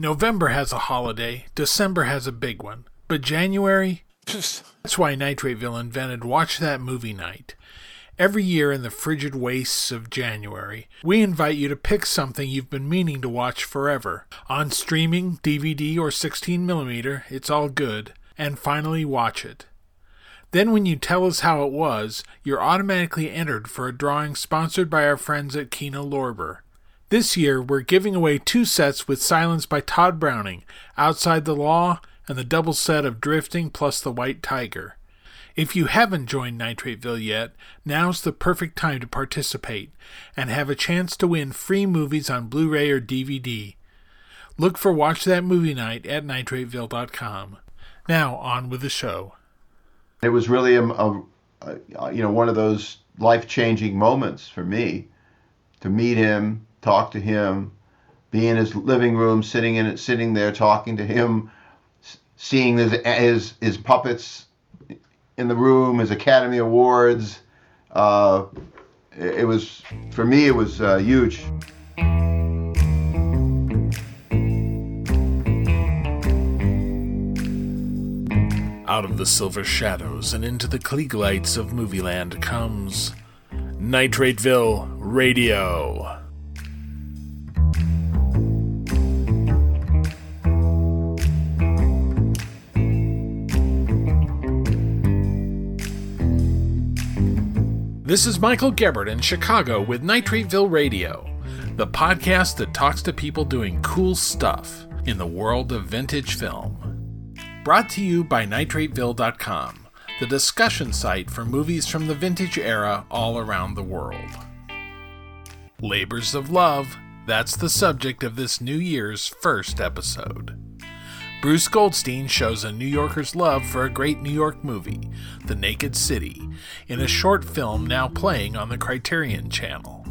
November has a holiday, December has a big one, but January? That's why Nitrateville invented Watch That Movie Night. Every year in the frigid wastes of January, we invite you to pick something you've been meaning to watch forever. On streaming, DVD, or 16mm, it's all good, and finally watch it. Then, when you tell us how it was, you're automatically entered for a drawing sponsored by our friends at Kino Lorber. This year, we're giving away two sets with Silence by Tod Browning, Outside the Law, and the double set of Drifting plus the White Tiger. If you haven't joined Nitrateville yet, now's the perfect time to participate and have a chance to win free movies on Blu ray or DVD. Look for Watch That Movie Night at nitrateville.com. Now, on with the show. It was really a, a, a you know one of those life changing moments for me to meet him talk to him, be in his living room, sitting in it, sitting there talking to him, seeing his his, his puppets in the room, his Academy Awards. Uh, it, was for me, it was uh, huge. Out of the silver shadows and into the Klieg lights of Movieland comes Nitrateville Radio. This is Michael Gebert in Chicago with Nitrateville Radio, the podcast that talks to people doing cool stuff in the world of vintage film. Brought to you by Nitrateville.com, the discussion site for movies from the vintage era all around the world. Labors of Love, that's the subject of this New Year's first episode. Bruce Goldstein shows a New Yorker's love for a great New York movie, The Naked City, in a short film now playing on the Criterion Channel.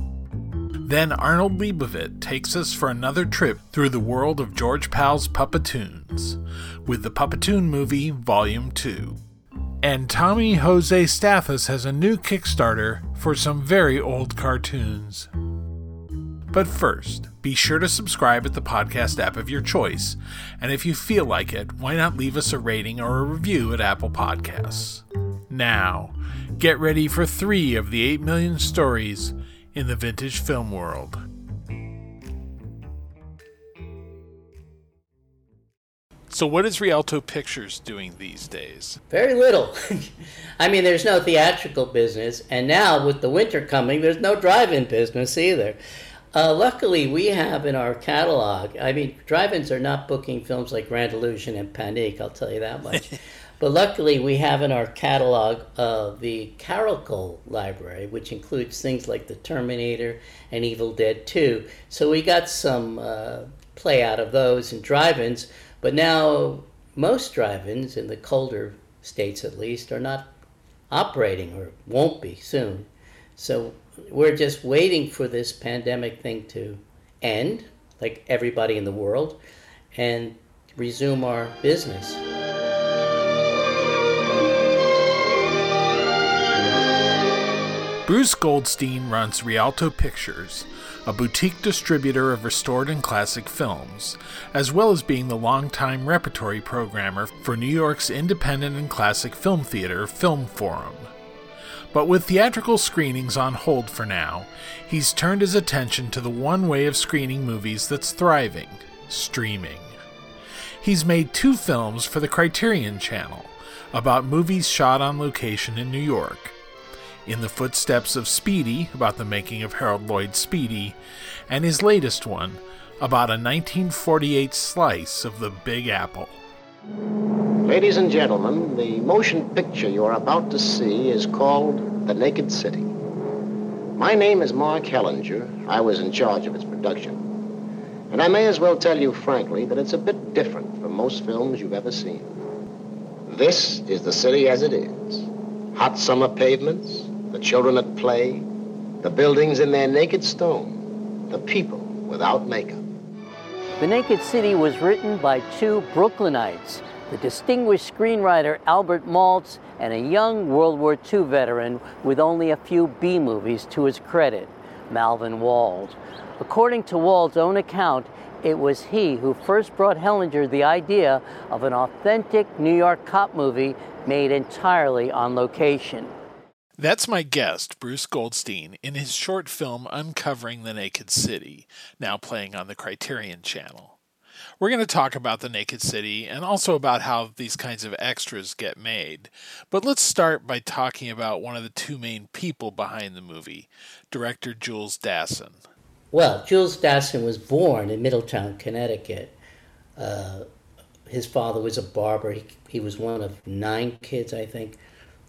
Then Arnold Leibovit takes us for another trip through the world of George Pal's Puppetoons, with the Puppetoon Movie Volume 2. And Tommy Jose Stathes has a new Kickstarter for some very old cartoons. But first, be sure to subscribe at the podcast app of your choice, and if you feel like it, why not leave us a rating or a review at Apple Podcasts? Now, get ready for three of the 8 million stories in the vintage film world. So, what is Rialto Pictures doing these days? Very little. I mean, there's no theatrical business, and now with the winter coming, there's no drive in business either. Uh, luckily, we have in our catalog, I mean, drive ins are not booking films like Grand Illusion and Panique, I'll tell you that much. but luckily, we have in our catalog uh, the Carolco library, which includes things like The Terminator and Evil Dead 2. So we got some uh, play out of those in drive ins. But now, most drive ins, in the colder states at least, are not operating or won't be soon. So we're just waiting for this pandemic thing to end, like everybody in the world, and resume our business. Bruce Goldstein runs Rialto Pictures, a boutique distributor of restored and classic films, as well as being the longtime repertory programmer for New York's independent and classic film theater, Film Forum. But with theatrical screenings on hold for now, he's turned his attention to the one way of screening movies that's thriving streaming. He's made two films for the Criterion Channel about movies shot on location in New York. In the Footsteps of Speedy, about the making of Harold Lloyd Speedy, and his latest one, about a 1948 slice of the Big Apple. Ladies and gentlemen, the motion picture you're about to see is called The Naked City. My name is Mark Hellinger. I was in charge of its production. And I may as well tell you frankly that it's a bit different from most films you've ever seen. This is the city as it is. Hot summer pavements, the children at play, the buildings in their naked stone, the people without makeup. The Naked City was written by two Brooklynites, the distinguished screenwriter Albert Maltz and a young World War II veteran with only a few B movies to his credit, Malvin Wald. According to Wald's own account, it was he who first brought Hellinger the idea of an authentic New York cop movie made entirely on location. That's my guest, Bruce Goldstein, in his short film Uncovering the Naked City, now playing on the Criterion Channel. We're going to talk about the Naked City and also about how these kinds of extras get made. But let's start by talking about one of the two main people behind the movie, director Jules Dassin. Well, Jules Dassin was born in Middletown, Connecticut. Uh, his father was a barber. He, he was one of nine kids, I think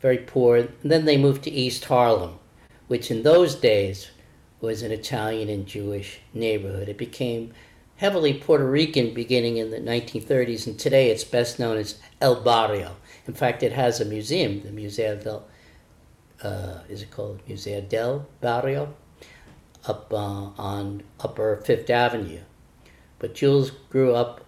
very poor. And then they moved to East Harlem, which in those days was an Italian and Jewish neighborhood. It became heavily Puerto Rican beginning in the 1930s, and today it's best known as El Barrio. In fact, it has a museum, the Museo del, uh, is it called Museo del Barrio, up uh, on Upper Fifth Avenue. But Jules grew up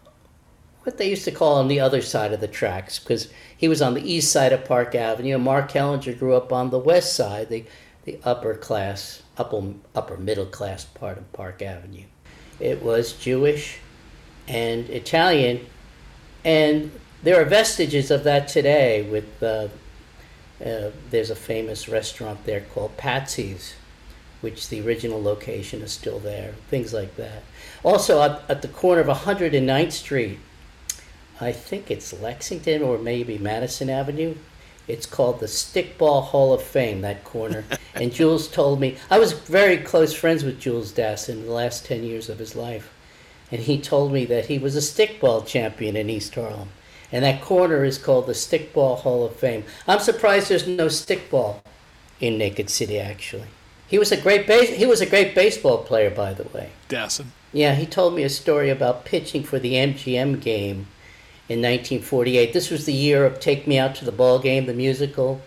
what they used to call on the other side of the tracks because he was on the east side of Park Avenue, and Mark Hellinger grew up on the west side, the, the upper class, upper, upper middle class part of Park Avenue. It was Jewish and Italian, and there are vestiges of that today. With uh, uh, there's a famous restaurant there called Patsy's, which the original location is still there. Things like that. Also, at, at the corner of 109th Street I think it's Lexington or maybe Madison Avenue. It's called the Stickball Hall of Fame, that corner. and Jules told me, I was very close friends with Jules Dassin in the last 10 years of his life. And he told me that he was a stickball champion in East Harlem. And that corner is called the Stickball Hall of Fame. I'm surprised there's no stickball in Naked City, actually. He was a great base- he was a great baseball player, by the way. Dassin. Yeah, he told me a story about pitching for the MGM game in 1948. This was the year of Take Me Out to the Ball Game, the musical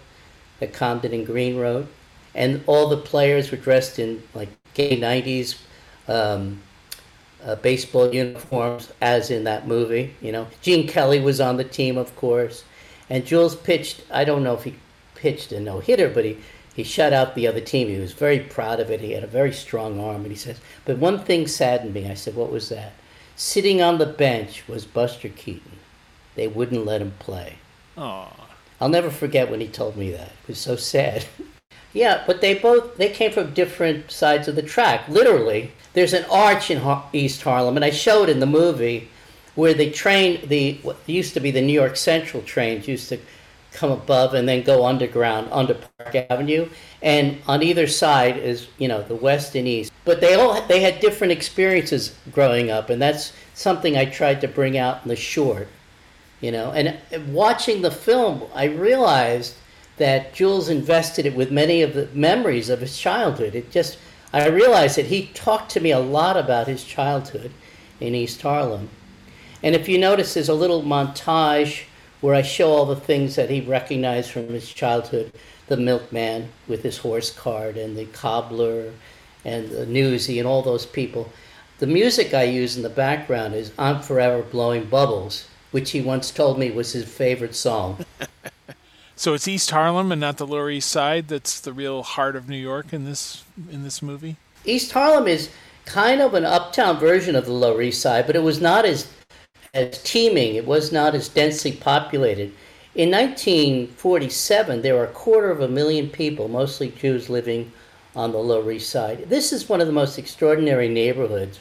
that Comden and Green wrote. And all the players were dressed in like gay 90s um, uh, baseball uniforms, as in that movie. You know, Gene Kelly was on the team, of course. And Jules pitched, I don't know if he pitched a no hitter, but he, he shut out the other team. He was very proud of it. He had a very strong arm. And he says, But one thing saddened me. I said, What was that? Sitting on the bench was Buster Keaton they wouldn't let him play. Aww. I'll never forget when he told me that. It was so sad. yeah, but they both they came from different sides of the track. Literally, there's an arch in East Harlem, and I showed in the movie where the train, the what used to be the New York Central trains, used to come above and then go underground under Park Avenue, and on either side is you know the west and east. But they all they had different experiences growing up, and that's something I tried to bring out in the short you know. And watching the film, I realized that Jules invested it with many of the memories of his childhood. It just, I realized that he talked to me a lot about his childhood in East Harlem. And if you notice, there's a little montage where I show all the things that he recognized from his childhood the milkman with his horse cart, and the cobbler, and the newsie, and all those people. The music I use in the background is I'm Forever Blowing Bubbles which he once told me was his favorite song. so it's East Harlem and not the Lower East Side that's the real heart of New York in this in this movie. East Harlem is kind of an uptown version of the Lower East Side, but it was not as as teeming. It was not as densely populated. In 1947, there were a quarter of a million people, mostly Jews, living on the Lower East Side. This is one of the most extraordinary neighborhoods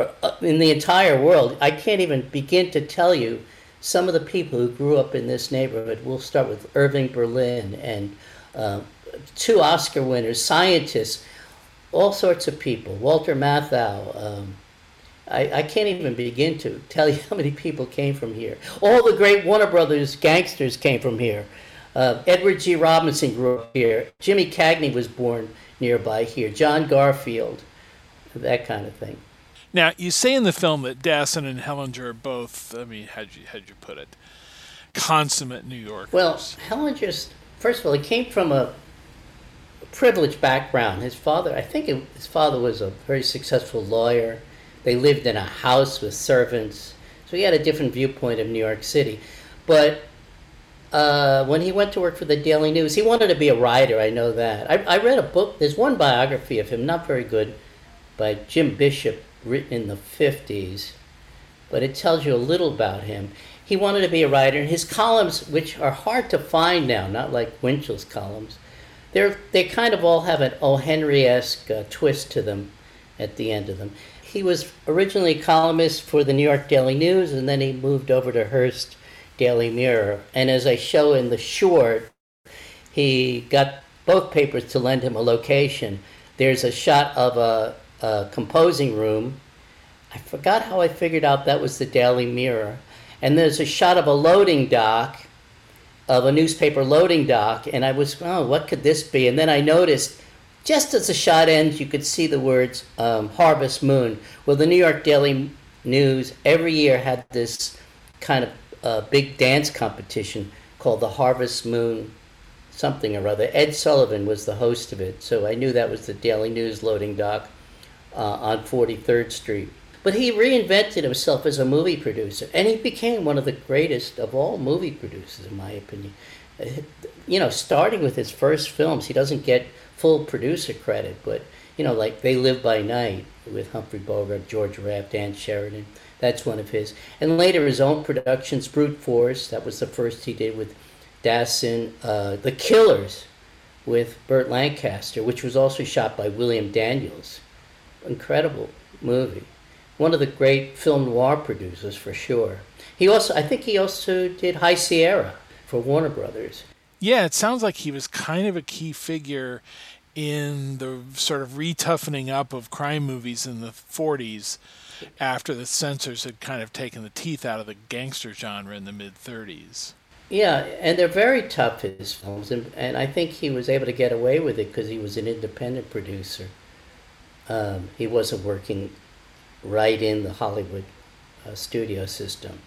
uh, in the entire world. I can't even begin to tell you some of the people who grew up in this neighborhood. We'll start with Irving Berlin and uh, two Oscar winners, scientists, all sorts of people. Walter Matthau. Um, I, I can't even begin to tell you how many people came from here. All the great Warner Brothers gangsters came from here. Uh, Edward G. Robinson grew up here. Jimmy Cagney was born nearby here. John Garfield, that kind of thing. Now, you say in the film that Dassin and Hellinger are both, I mean, how'd you, how'd you put it? Consummate New Yorkers. Well, Hellinger's, first of all, he came from a privileged background. His father, I think it, his father was a very successful lawyer. They lived in a house with servants. So he had a different viewpoint of New York City. But uh, when he went to work for the Daily News, he wanted to be a writer. I know that. I, I read a book. There's one biography of him, not very good, by Jim Bishop written in the 50s, but it tells you a little about him. He wanted to be a writer, and his columns, which are hard to find now, not like Winchell's columns, they're, they kind of all have an O. Henry esque uh, twist to them at the end of them. He was originally a columnist for the New York Daily News, and then he moved over to Hearst Daily Mirror. And as I show in the short, he got both papers to lend him a location. There's a shot of a, a composing room. I forgot how I figured out that was the Daily Mirror. And there's a shot of a loading dock, of a newspaper loading dock, and I was, oh, what could this be? And then I noticed, just as the shot ends, you could see the words um, Harvest Moon. Well, the New York Daily News every year had this kind of uh, big dance competition called the Harvest Moon something or other. Ed Sullivan was the host of it, so I knew that was the Daily News loading dock uh, on 43rd Street. But he reinvented himself as a movie producer, and he became one of the greatest of all movie producers, in my opinion. Uh, you know, starting with his first films, he doesn't get full producer credit, but you know, like They Live by Night with Humphrey Bogart, George Raft, Dan Sheridan. That's one of his. And later, his own productions, Brute Force, that was the first he did with Dassin, uh, The Killers with Burt Lancaster, which was also shot by William Daniels. Incredible movie. One of the great film noir producers for sure. He also, I think he also did High Sierra for Warner Brothers. Yeah, it sounds like he was kind of a key figure in the sort of retoughening up of crime movies in the 40s after the censors had kind of taken the teeth out of the gangster genre in the mid 30s. Yeah, and they're very tough, his films, and, and I think he was able to get away with it because he was an independent producer. Um, he wasn't working right in the Hollywood uh, studio system.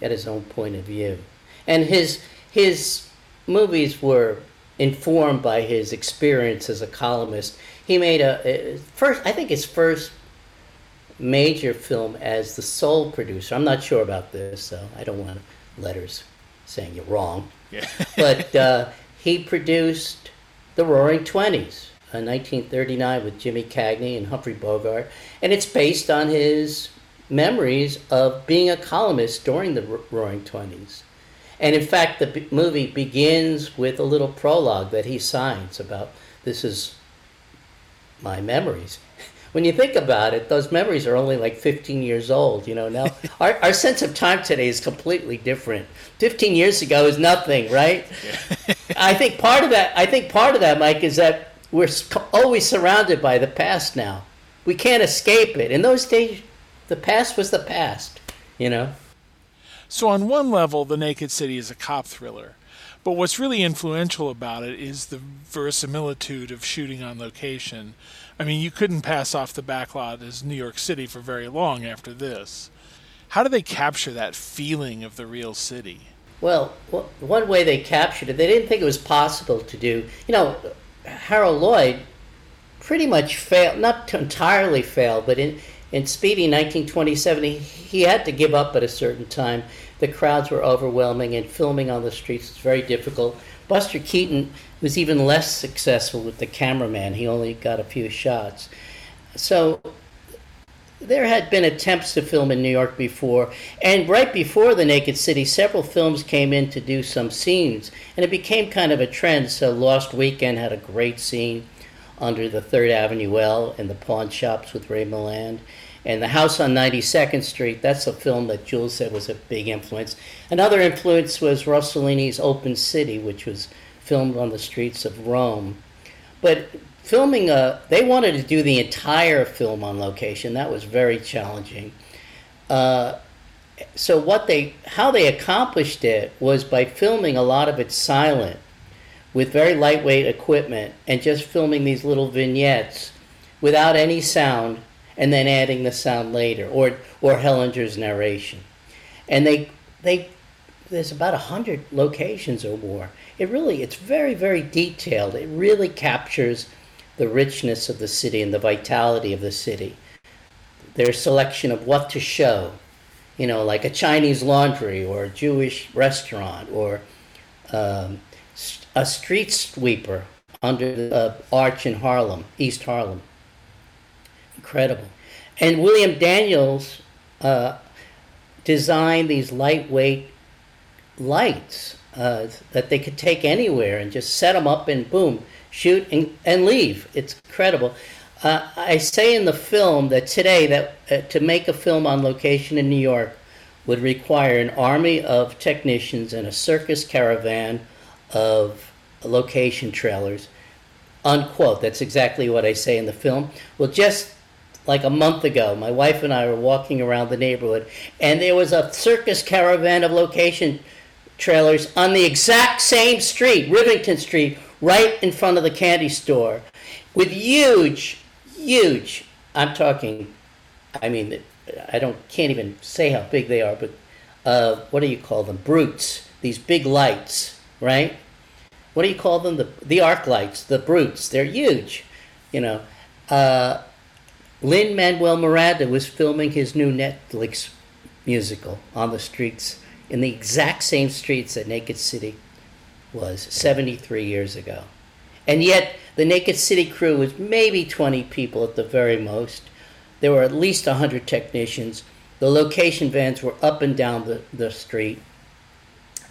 at his own point of view. And his, his movies were informed by his experience as a columnist. He made a, a first, I think his first major film as the sole producer. I'm not sure about this, so I don't want letters saying you're wrong. Yeah. but uh, he produced The Roaring Twenties Uh, in 1939 with Jimmy Cagney and Humphrey Bogart, and it's based on his memories of being a columnist during the Roaring Twenties. And in fact, the movie begins with a little prologue that he signs about this is my memories when you think about it, those memories are only like 15 years old. You know, now our, our sense of time today is completely different. 15 years ago is nothing, right? I think part of that, I think part of that, Mike, is that we're always surrounded by the past now. We can't escape it. In those days, the past was the past, you know? So, on one level, The Naked City is a cop thriller. But what's really influential about it is the verisimilitude of shooting on location. I mean, you couldn't pass off the backlot as New York City for very long after this. How do they capture that feeling of the real city? Well, one way they captured it, they didn't think it was possible to do. You know, Harold Lloyd pretty much failed, not entirely failed, but in, in Speedy 1927, he, he had to give up at a certain time the crowds were overwhelming, and filming on the streets was very difficult. Buster Keaton was even less successful with the cameraman. He only got a few shots. So there had been attempts to film in New York before, and right before The Naked City, several films came in to do some scenes, and it became kind of a trend. So Lost Weekend had a great scene under the Third Avenue L and the pawn shops with Ray Milland. And The House on 92nd Street, that's a film that Jules said was a big influence. Another influence was Rossellini's Open City, which was filmed on the streets of Rome. But filming, a, they wanted to do the entire film on location. That was very challenging. Uh, so what they, how they accomplished it was by filming a lot of it silent, with very lightweight equipment, and just filming these little vignettes without any sound and then adding the sound later, or or Hellinger's narration. And they they there's about a hundred locations or more. It really it's very very detailed. It really captures the richness of the city and the vitality of the city. Their selection of what to show, you know, like a Chinese laundry or a Jewish restaurant or um, a street sweeper under the arch in Harlem, East Harlem incredible. And William Daniels uh, designed these lightweight lights uh, that they could take anywhere and just set them up and boom, shoot and, and leave. It's incredible. Uh, I say in the film that today that uh, to make a film on location in New York would require an army of technicians and a circus caravan of location trailers. Unquote. That's exactly what I say in the film. Well, just like a month ago, my wife and I were walking around the neighborhood, and there was a circus caravan of location trailers on the exact same street, Rivington Street, right in front of the candy store, with huge, huge. I'm talking. I mean, I don't can't even say how big they are, but uh, what do you call them? Brutes. These big lights, right? What do you call them? The the arc lights, the brutes. They're huge, you know. Uh, Lin Manuel Miranda was filming his new Netflix musical on the streets in the exact same streets that Naked City was 73 years ago. And yet, the Naked City crew was maybe 20 people at the very most. There were at least 100 technicians. The location vans were up and down the, the street.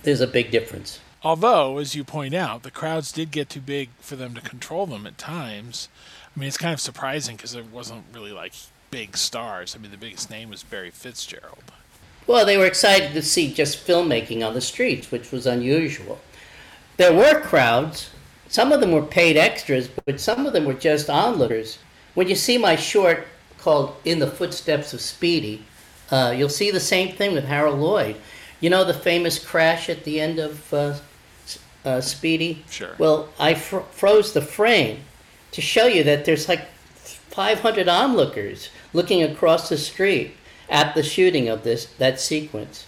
There's a big difference. Although, as you point out, the crowds did get too big for them to control them at times. I mean, it's kind of surprising because there wasn't really like big stars. I mean, the biggest name was Barry Fitzgerald. Well, they were excited to see just filmmaking on the streets, which was unusual. There were crowds. Some of them were paid extras, but some of them were just onlookers. When you see my short called In the Footsteps of Speedy, uh, you'll see the same thing with Harold Lloyd. You know the famous crash at the end of uh, uh, Speedy? Sure. Well, I fr- froze the frame to show you that there's like 500 onlookers looking across the street at the shooting of this that sequence.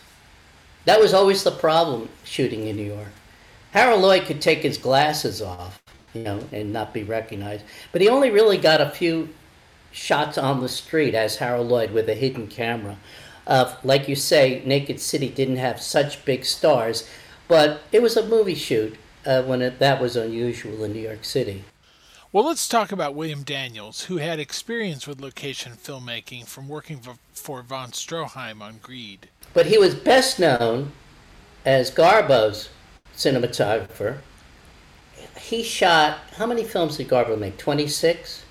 That was always the problem shooting in New York. Harold Lloyd could take his glasses off, you know, and not be recognized, but he only really got a few shots on the street as Harold Lloyd with a hidden camera. Uh, like you say, Naked City didn't have such big stars, but it was a movie shoot uh, when it, that was unusual in New York City. Well, let's talk about William Daniels, who had experience with location filmmaking from working for von Stroheim on Greed. But he was best known as Garbo's cinematographer. He shot, how many films did Garbo make? 26?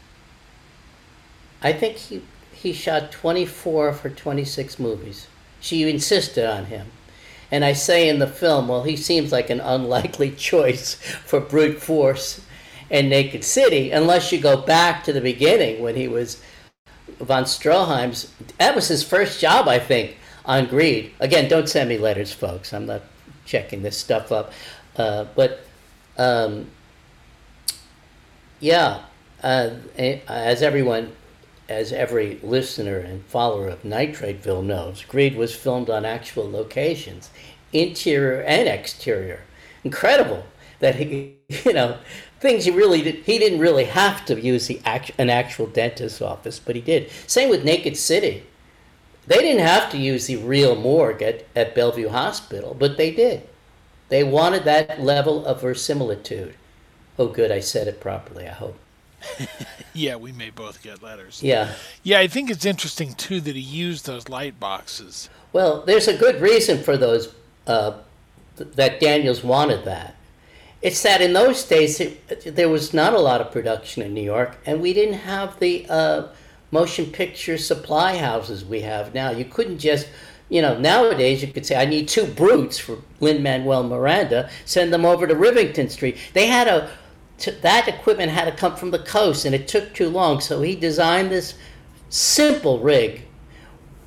I think he, he shot 24 for 26 movies. She insisted on him. And I say in the film, well, he seems like an unlikely choice for brute force and Naked City, unless you go back to the beginning when he was von Stroheim's. That was his first job, I think, on Greed. Again, don't send me letters, folks. I'm not checking this stuff up. Uh, but um, yeah, uh, as everyone, as every listener and follower of Nitrateville knows, Greed was filmed on actual locations, interior and exterior. Incredible that he, you know, things he really did. He didn't really have to use the act, an actual dentist's office, but he did. Same with Naked City. They didn't have to use the real morgue at, at Bellevue Hospital, but they did. They wanted that level of verisimilitude. Oh, good, I said it properly, I hope. yeah, we may both get letters. Yeah. Yeah, I think it's interesting, too, that he used those light boxes. Well, there's a good reason for those, uh, th- that Daniels wanted that. It's that in those days it, there was not a lot of production in New York, and we didn't have the uh, motion picture supply houses we have now. You couldn't just, you know, nowadays you could say, I need two brutes for Lin Manuel Miranda, send them over to Rivington Street. They had a, that equipment had to come from the coast, and it took too long, so he designed this simple rig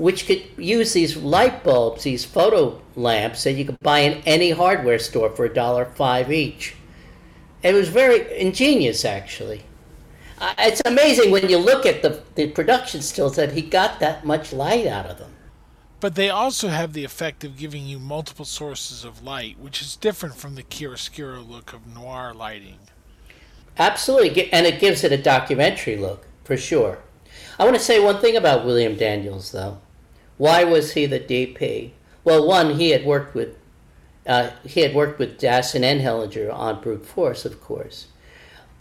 which could use these light bulbs, these photo lamps that you could buy in any hardware store for a dollar five each. It was very ingenious, actually. It's amazing when you look at the, the production stills that he got that much light out of them. But they also have the effect of giving you multiple sources of light, which is different from the chiaroscuro look of noir lighting. Absolutely, and it gives it a documentary look, for sure. I want to say one thing about William Daniels, though. Why was he the DP? Well, one, he had worked with uh, he had worked with Dassin and Hellinger on Brute Force, of course.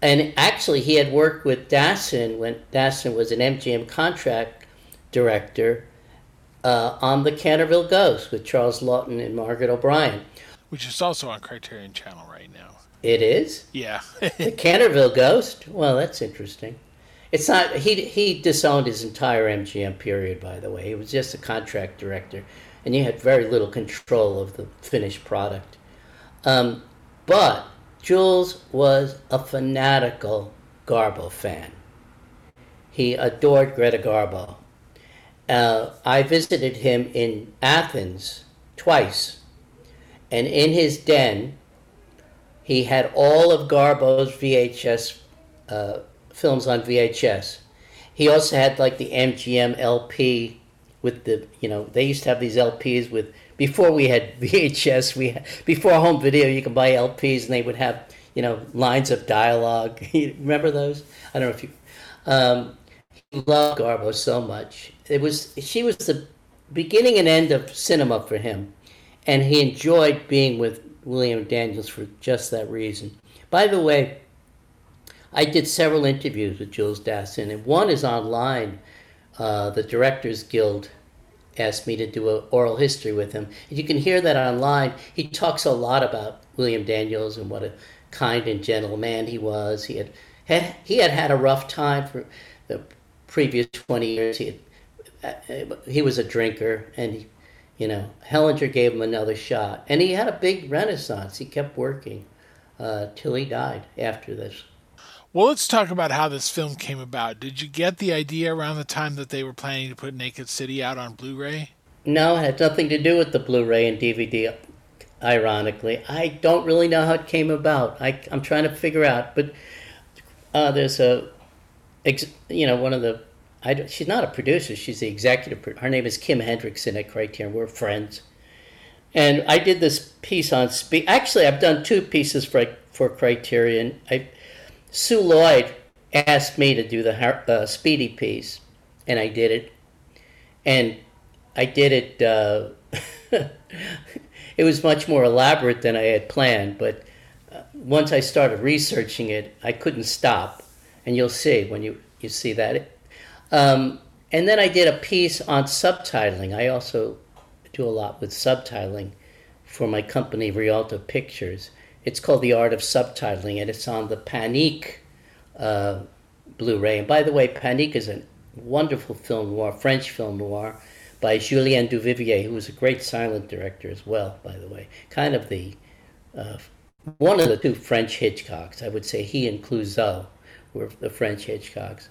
And actually, he had worked with Dassin when Dassin was an MGM contract director uh, on The Canterville Ghost with Charles Laughton and Margaret O'Brien. Which is also on Criterion Channel right now. It is? Yeah. the Canterville Ghost? Well, that's interesting. It's not, he, he disowned his entire MGM period, by the way. He was just a contract director, and you had very little control of the finished product. Um, but Jules was a fanatical Garbo fan. He adored Greta Garbo. Uh, I visited him in Athens twice, and in his den, he had all of Garbo's VHS uh, films on VHS. He also had like the MGM LP with the you know they used to have these LPs with before we had VHS we before home video you could buy LPs and they would have you know lines of dialogue. remember those? I don't know if you. Um, loved Garbo so much. It was she was the beginning and end of cinema for him, and he enjoyed being with William Daniels for just that reason. By the way, I did several interviews with Jules Dassin, and one is online. Uh, the Directors Guild asked me to do an oral history with him. And you can hear that online. He talks a lot about William Daniels and what a kind and gentle man he was. He had had he had had a rough time for the previous twenty years. He had, uh, he was a drinker, and he, you know Hellinger gave him another shot, and he had a big renaissance. He kept working uh, till he died after this. Well, let's talk about how this film came about. Did you get the idea around the time that they were planning to put Naked City out on Blu ray? No, it had nothing to do with the Blu ray and DVD, ironically. I don't really know how it came about. I, I'm trying to figure out. But uh, there's a, you know, one of the, I, she's not a producer, she's the executive. Her name is Kim Hendrickson at Criterion. We're friends. And I did this piece on speed. Actually, I've done two pieces for, for Criterion. I, Sue Lloyd asked me to do the uh, Speedy piece, and I did it. And I did it. Uh, it was much more elaborate than I had planned, but uh, once I started researching it, I couldn't stop. And you'll see when you, you see that. Um, and then I did a piece on subtitling. I also do a lot with subtitling for my company, Rialto Pictures. It's called The Art of Subtitling, and it's on the Panique uh, Blu-ray. And by the way, Panique is a wonderful film noir, French film noir, by Julien Duvivier, who was a great silent director as well, by the way. Kind of the uh, one of the two French Hitchcocks. I would say he and Clouzot were the French Hitchcocks.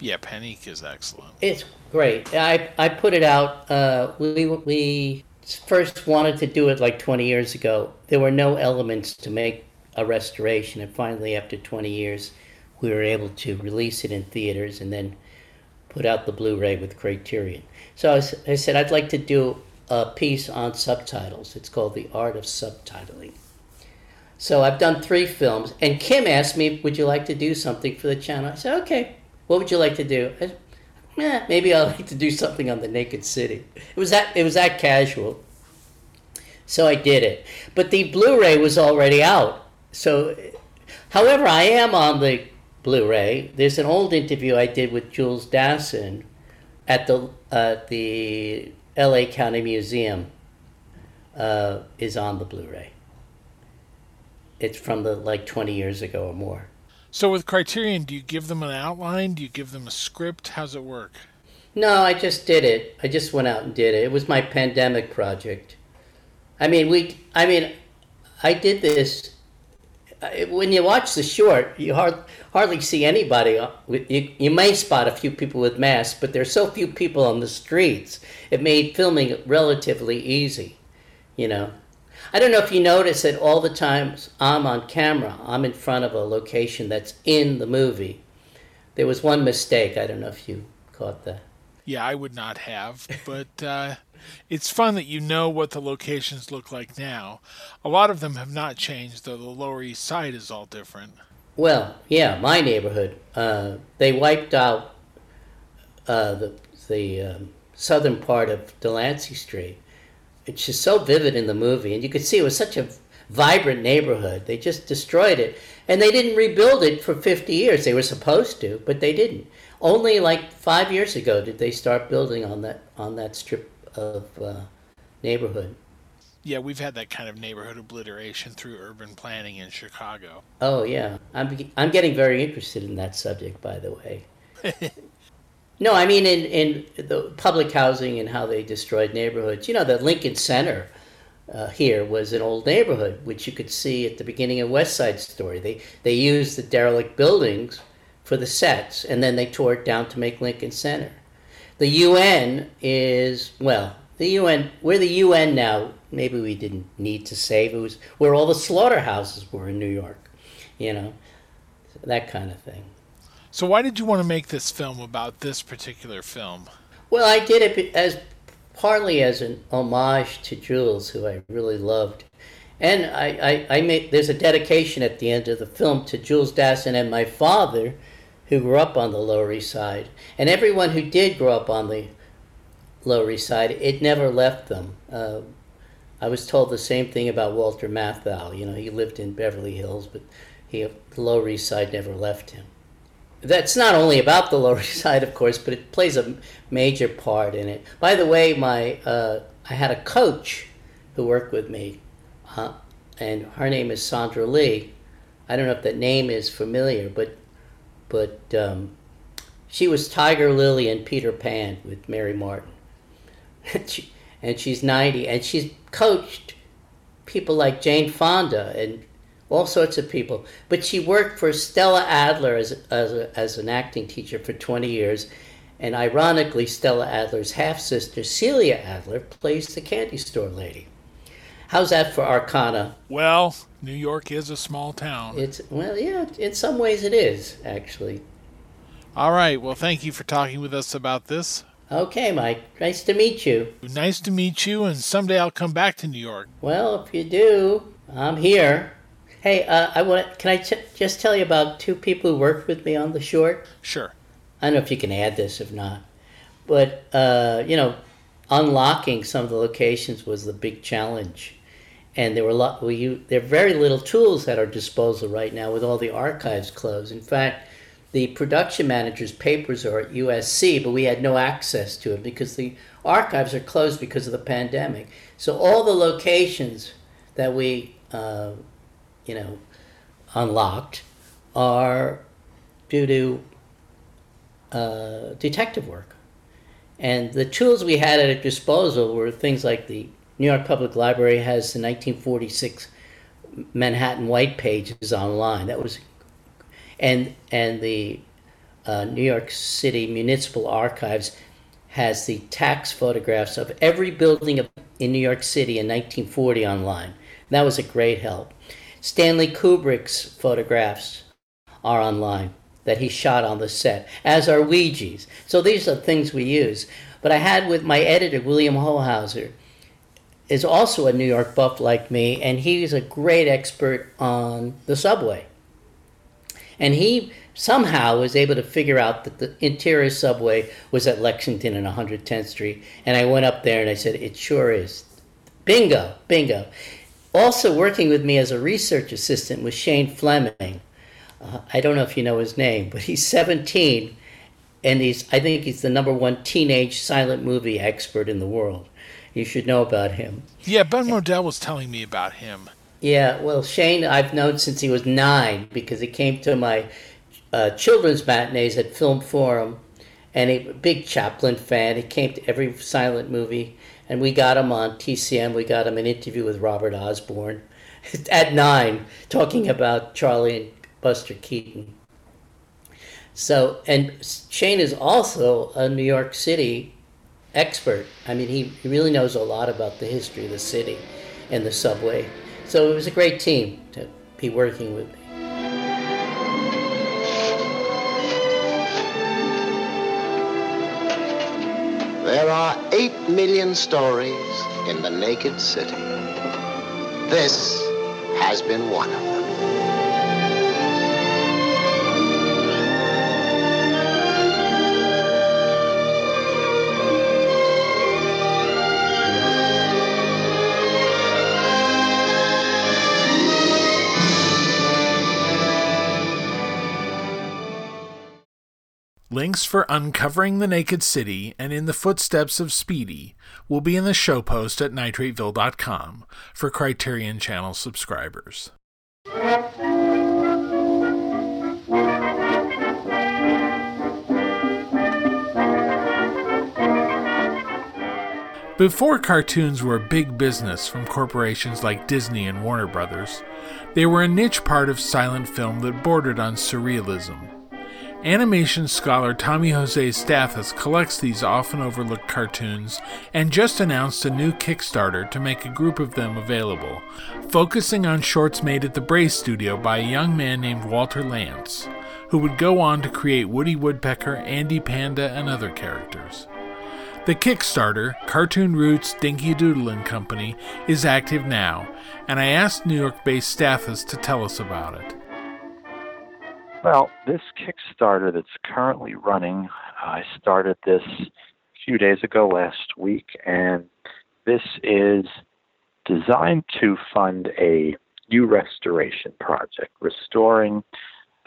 Yeah, Panique is excellent. It's great. I, I put it out. Uh, we, we first wanted to do it like 20 years ago, there were no elements to make a restoration. And finally, after 20 years, we were able to release it in theaters and then put out the Blu ray with Criterion. So I, I said, I'd like to do a piece on subtitles. It's called The Art of Subtitling. So I've done three films, and Kim asked me, "Would you like to do something for the channel?" I said, "Okay. What would you like to do?" Said, eh, maybe I'd like to do something on the Naked City. It was that it was that casual. So I did it. But the Blu-ray was already out. So however, I am on the Blu-ray. There's an old interview I did with Jules Dassin at the uh, the L.A. County Museum uh, is on the Blu-ray. It's from the like 20 years ago or more. So with Criterion, do you give them an outline? Do you give them a script? How's it work? No, I just did it. I just went out and did it. It was my pandemic project. I mean, we. I mean, I did this. Uh, when you watch the short, you hard, hardly see anybody. Uh, you, you may spot a few people with masks, but there's so few people on the streets. It made filming relatively easy. You know, I don't know if you notice that all the times I'm on camera, I'm in front of a location that's in the movie. There was one mistake. I don't know if you caught that. Yeah, I would not have, but uh, it's fun that you know what the locations look like now. A lot of them have not changed, though the Lower East Side is all different. Well, yeah, my neighborhood. Uh, they wiped out uh, the the um, southern part of Delancey Street. It's just so vivid in the movie, and you could see it was such a vibrant neighborhood. They just destroyed it, and they didn't rebuild it for 50 years. They were supposed to, but they didn't. Only like five years ago did they start building on that on that strip of uh, neighborhood. Yeah, we've had that kind of neighborhood obliteration through urban planning in Chicago. Oh yeah, I'm I'm getting very interested in that subject, by the way. no, I mean in in the public housing and how they destroyed neighborhoods. You know, the Lincoln Center uh, here was an old neighborhood, which you could see at the beginning of West Side Story. They they used the derelict buildings for the sets, and then they tore it down to make Lincoln Center. The UN is well, the UN. We're the UN now. Maybe we didn't need to save. It was where all the slaughterhouses were in New York. You know, that kind of thing. So why did you want to make this film about this particular film? Well, I did it as partly as an homage to Jules, who I really loved. And I, I, I made there's a dedication at the end of the film to Jules Dassin and my father, who grew up on the Lower East Side. And everyone who did grow up on the Lower East Side, it never left them. Uh, I was told the same thing about Walter Matthau. You know, he lived in Beverly Hills, but he, the Lower East Side never left him. That's not only about the Lower East Side, of course, but it plays a major part in it. By the way, my uh, I had a coach who worked with me, uh, and her name is Sandra Lee. I don't know if that name is familiar, but but um, she was Tiger Lily and Peter Pan with Mary Martin. she, and she's 90, and she's coached people like Jane Fonda and all sorts of people. But she worked for Stella Adler as, as, a, as an acting teacher for 20 years. And ironically, Stella Adler's half sister, Celia Adler, plays the candy store lady. How's that for Arcana? Well, New York is a small town. It's well, yeah, in some ways it is actually. All right. Well, thank you for talking with us about this. Okay, Mike. Nice to meet you. Nice to meet you, and someday I'll come back to New York. Well, if you do, I'm here. Hey, uh, I want. Can I just tell you about two people who worked with me on the short? Sure. I don't know if you can add this, if not, but uh, you know, unlocking some of the locations was the big challenge, and there were a lot. We there are very little tools at our disposal right now with all the archives closed. In fact, the production manager's papers are at USC, but we had no access to it because the archives are closed because of the pandemic. So all the locations that we, uh, you know, unlocked are due to uh, detective work. And the tools we had at our disposal were things like the New York Public Library has the 1946 Manhattan White Pages online. That was, and and the uh, New York City Municipal Archives has the tax photographs of every building in New York City in 1940 online. That was a great help. Stanley Kubrick's photographs are online that he shot on the set, as are Weegee's. So these are things we use. But I had with my editor, William Hohauser, is also a New York buff like me, and he's a great expert on the subway. And he somehow was able to figure out that the interior subway was at Lexington and 110th Street. And I went up there and I said, It sure is. Bingo, bingo. Also working with me as a research assistant was Shane Fleming. Uh, I don't know if you know his name, but he's 17 and he's I think he's the number one teenage silent movie expert in the world. You should know about him. Yeah, Ben Model was telling me about him. Yeah, well, Shane, I've known since he was nine because he came to my uh, children's matinees at Film Forum, and a big Chaplin fan. He came to every silent movie, and we got him on TCM. We got him an interview with Robert Osborne at nine, talking about Charlie and Buster Keaton. So, and Shane is also a New York City expert. I mean, he, he really knows a lot about the history of the city and the subway. So it was a great team to be working with me. There are eight million stories in the naked city. This has been one of them. Links for Uncovering the Naked City and In the Footsteps of Speedy will be in the show post at nitrateville.com for Criterion Channel subscribers. Before cartoons were big business from corporations like Disney and Warner Brothers, they were a niche part of silent film that bordered on surrealism. Animation scholar Tommy Jose Stathes collects these often overlooked cartoons and just announced a new Kickstarter to make a group of them available, focusing on shorts made at the Bray studio by a young man named Walter Lantz, who would go on to create Woody Woodpecker, Andy Panda, and other characters. The Kickstarter, Cartoon Roots Dinky Doodle and Company, is active now, and I asked New York based Stathes to tell us about it. Well, this Kickstarter that's currently running, I started this a few days ago last week, and this is designed to fund a new restoration project, restoring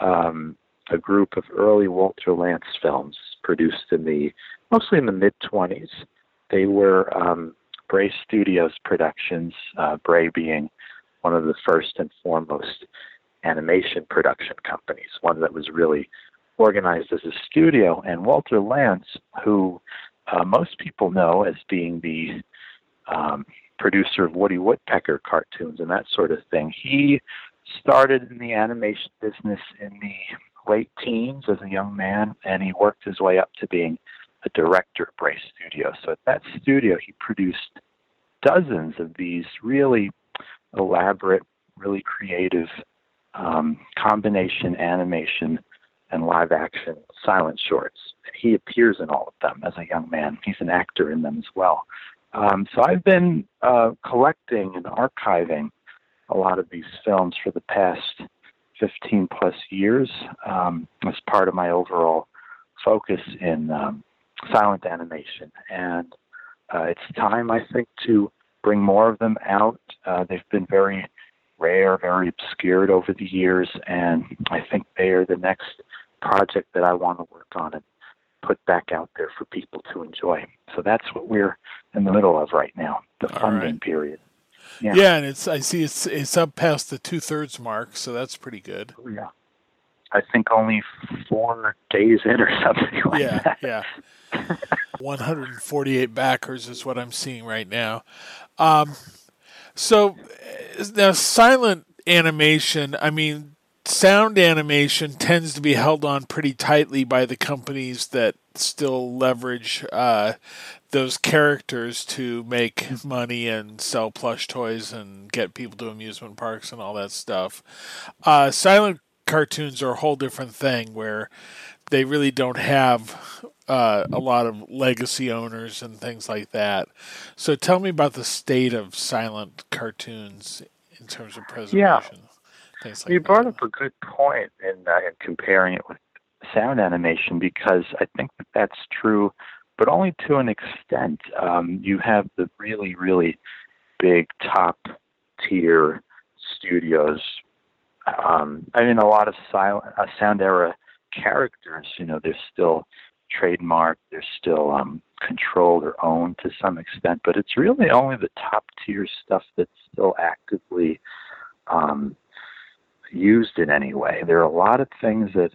um, a group of early Walter Lantz films produced in the mostly in the mid 20s. They were um, Bray Studios productions, uh, Bray being one of the first and foremost animation production companies, one that was really organized as a studio. And Walter Lantz, who uh, most people know as being the um, producer of Woody Woodpecker cartoons and that sort of thing, he started in the animation business in the late teens as a young man, and he worked his way up to being a director at Bray Studio. So at that studio, he produced dozens of these really elaborate, really creative um, combination animation and live action silent shorts. He appears in all of them as a young man. He's an actor in them as well. Um, so I've been uh, collecting and archiving a lot of these films for the past 15 plus years um, as part of my overall focus in um, silent animation. And uh, it's time, I think, to bring more of them out. Uh, they've been very rare, very obscured over the years, and I think they are the next project that I want to work on and put back out there for people to enjoy. So that's what we're in the middle of right now, the funding right. period. Yeah. yeah, and it's I see it's it's up past the two thirds mark, so that's pretty good. Oh, yeah. I think only four days in or something like yeah, that. Yeah, 148 backers is what I'm seeing right now. Um, so now silent animation, I mean, sound animation tends to be held on pretty tightly by the companies that still leverage uh, those characters to make money and sell plush toys and get people to amusement parks and all that stuff. Uh, silent cartoons are a whole different thing where they really don't have uh, a lot of legacy owners and things like that. So tell me about the state of silent cartoons in terms of preservation. Yeah. Like you brought up a good point in, uh, in comparing it with sound animation because I think that that's true, but only to an extent. Um, you have the really, really big top tier studios. Um, I mean, a lot of silent, uh, sound era characters, you know, they're still trademarked, they're still um, controlled or owned to some extent, but it's really only the top tier stuff that's still actively um, used in any way. There are a lot of things that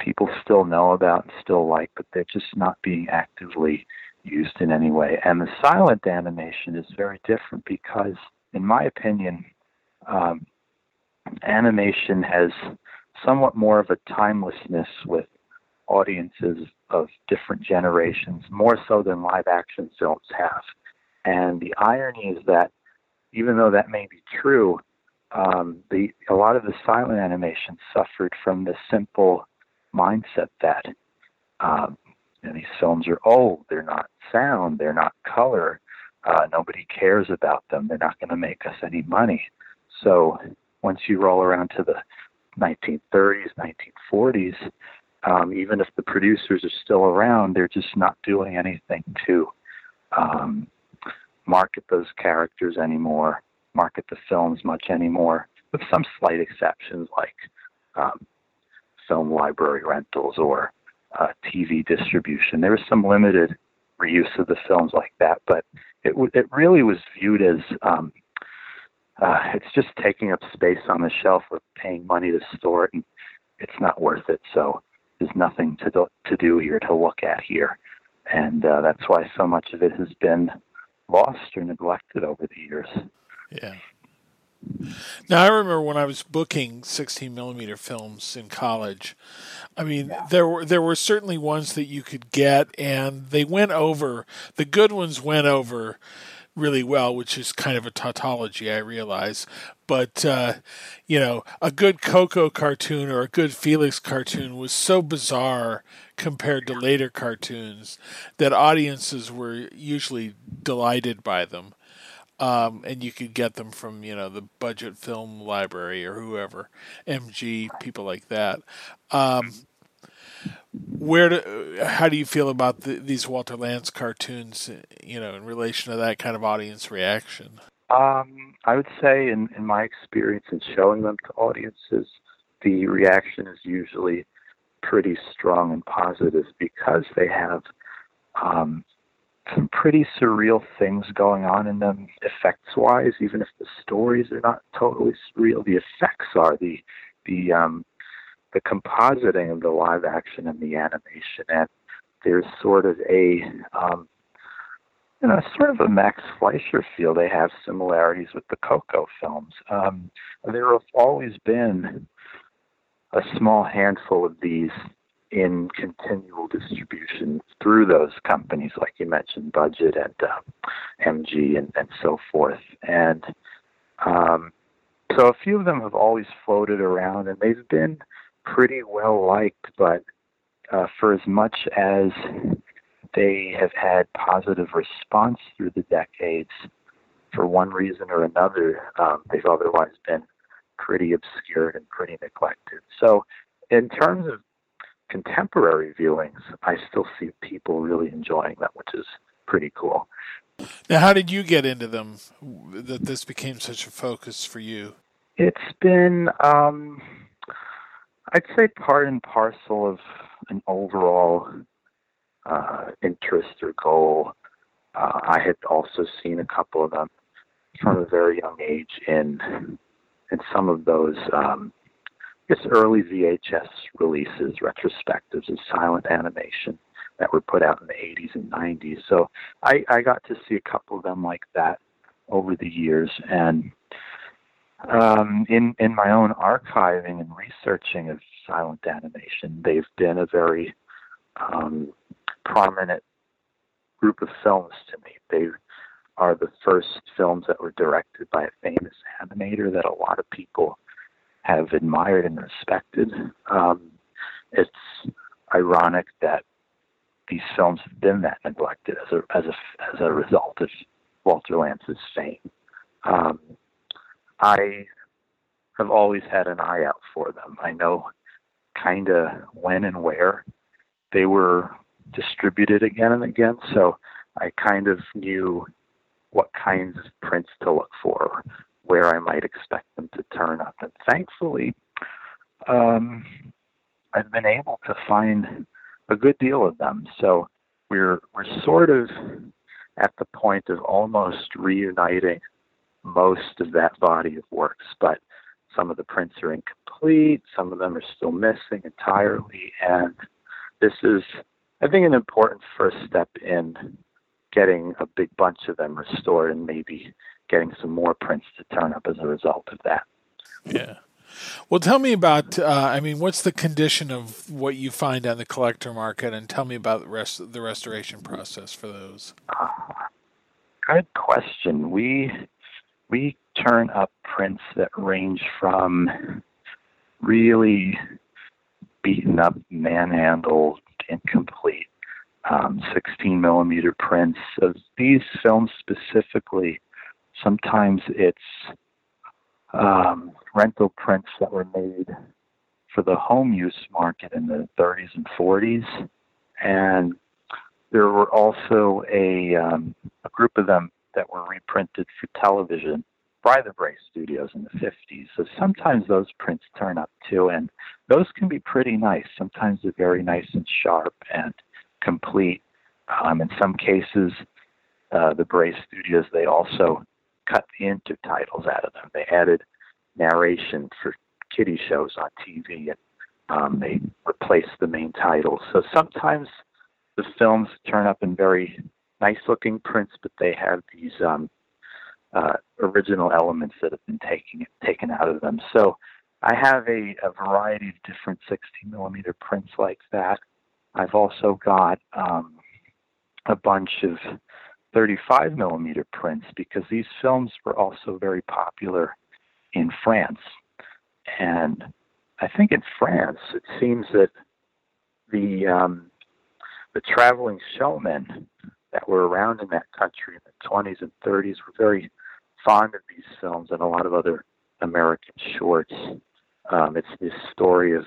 people still know about and still like, but they're just not being actively used in any way. And the silent animation is very different because, in my opinion, um, animation has somewhat more of a timelessness with audiences of different generations, more so than live action films have. And the irony is that even though that may be true, um, the a lot of the silent animation suffered from the simple mindset that um, these films are old, they're not sound, they're not color, uh, nobody cares about them, they're not going to make us any money. So once you roll around to the 1930s, 1940s, um, even if the producers are still around, they're just not doing anything to um, market those characters anymore, market the films much anymore, with some slight exceptions like um, film library rentals or uh, TV distribution. There was some limited reuse of the films like that, but it w- it really was viewed as um, uh, it's just taking up space on the shelf. We're paying money to store it, and it's not worth it. So there's nothing to do, to do here to look at here, and uh, that's why so much of it has been lost or neglected over the years. Yeah. Now I remember when I was booking 16 millimeter films in college. I mean, yeah. there were there were certainly ones that you could get, and they went over. The good ones went over really well, which is kind of a tautology, I realize. But uh, you know, a good Koko cartoon or a good Felix cartoon was so bizarre compared to later cartoons that audiences were usually delighted by them um, and you could get them from you know the budget film library or whoever, MG people like that. Um, where do, how do you feel about the, these Walter Lantz cartoons? You know, in relation to that kind of audience reaction. Um, I would say, in, in my experience in showing them to audiences, the reaction is usually pretty strong and positive because they have um, some pretty surreal things going on in them effects wise even if the stories are not totally surreal the effects are the the um the compositing of the live action and the animation and there's sort of a um you know, sort of a Max Fleischer feel. They have similarities with the Koko films. Um, there have always been a small handful of these in continual distribution through those companies, like you mentioned, Budget and uh, MG and, and so forth. And um, so a few of them have always floated around, and they've been pretty well liked. But uh, for as much as they have had positive response through the decades, for one reason or another, um, they've otherwise been pretty obscured and pretty neglected. So, in terms of contemporary viewings, I still see people really enjoying them, which is pretty cool. Now, how did you get into them? That this became such a focus for you? It's been, um, I'd say, part and parcel of an overall uh, interest or goal. Uh, I had also seen a couple of them from a very young age in in some of those um, guess early VHS releases, retrospectives of silent animation that were put out in the 80s and 90s. So I, I got to see a couple of them like that over the years, and um, in in my own archiving and researching of silent animation, they've been a very um, prominent group of films to me. They are the first films that were directed by a famous animator that a lot of people have admired and respected. Um, it's ironic that these films have been that neglected as a as a as a result of Walter Lantz's fame. Um, I have always had an eye out for them. I know kind of when and where they were distributed again and again, so I kind of knew what kinds of prints to look for, where I might expect them to turn up. And thankfully, um, I've been able to find a good deal of them. So we're we're sort of at the point of almost reuniting most of that body of works, but some of the prints are incomplete, some of them are still missing entirely, and this is, I think, an important first step in getting a big bunch of them restored and maybe getting some more prints to turn up as a result of that. Yeah. Well, tell me about. Uh, I mean, what's the condition of what you find on the collector market, and tell me about the rest the restoration process for those. Uh, good question. We we turn up prints that range from really beaten up, manhandled, incomplete, um, 16 millimeter prints of these films specifically Sometimes it's um, rental prints that were made for the home use market in the 30s and 40s. And there were also a, um, a group of them that were reprinted for television by the Bray Studios in the 50s. So sometimes those prints turn up too, and those can be pretty nice. Sometimes they're very nice and sharp and complete. Um, in some cases, uh, the Bray Studios they also cut the intertitles out of them. They added narration for kiddie shows on TV, and um, they replaced the main titles. So sometimes the films turn up in very nice-looking prints, but they have these um, uh, original elements that have been taken taken out of them. So I have a, a variety of different 60 millimeter prints like that. I've also got um, a bunch of 35 millimeter prints because these films were also very popular in France. And I think in France, it seems that the um, the traveling showmen that were around in that country in the 20s and 30s were very fond of these films and a lot of other American shorts. Um, it's this story of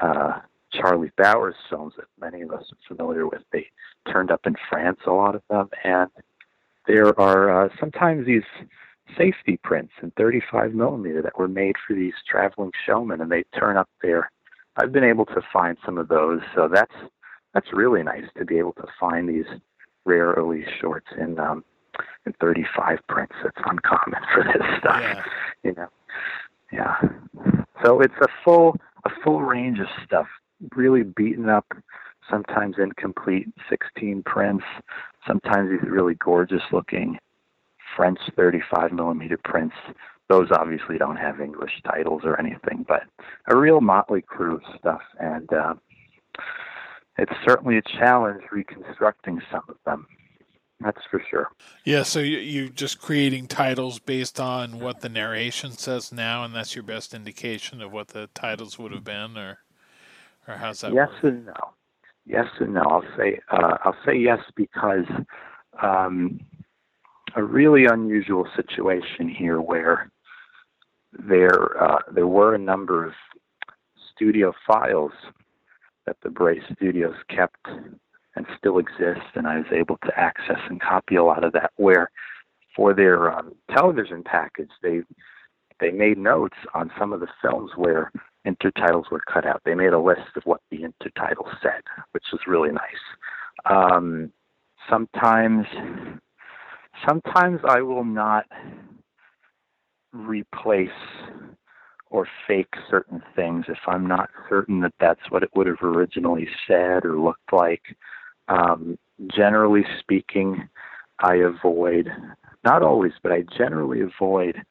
uh, Charlie Bowers films that many of us are familiar with. They turned up in France, a lot of them, and there are uh, sometimes these safety prints in 35 millimeter that were made for these traveling showmen, and they turn up there. I've been able to find some of those, so that's that's really nice to be able to find these rare early shorts in um, in 35 prints. It's uncommon for this stuff, Yeah. you know. Yeah. So it's a full a full range of stuff, really beaten up, sometimes incomplete 16 prints, sometimes these really gorgeous looking French 35 millimeter prints. Those obviously don't have English titles or anything, but a real motley crew of stuff, and uh, it's certainly a challenge reconstructing some of them. That's for sure. Yeah, so you, you just creating titles based on what the narration says now, and that's your best indication of what the titles would have been, or or how's that yes work? and no. Yes and no. I'll say uh, I'll say yes because um, a really unusual situation here where there uh, there were a number of studio files that the Bray Studios kept and still exist, and I was able to access and copy a lot of that. Where for their um, television package, they they made notes on some of the films where intertitles were cut out. They made a list of what the intertitle said, which was really nice. Um, sometimes, sometimes I will not replace or fake certain things if I'm not certain that that's what it would have originally said or looked like. Um, generally speaking, I avoid, not always, but I generally avoid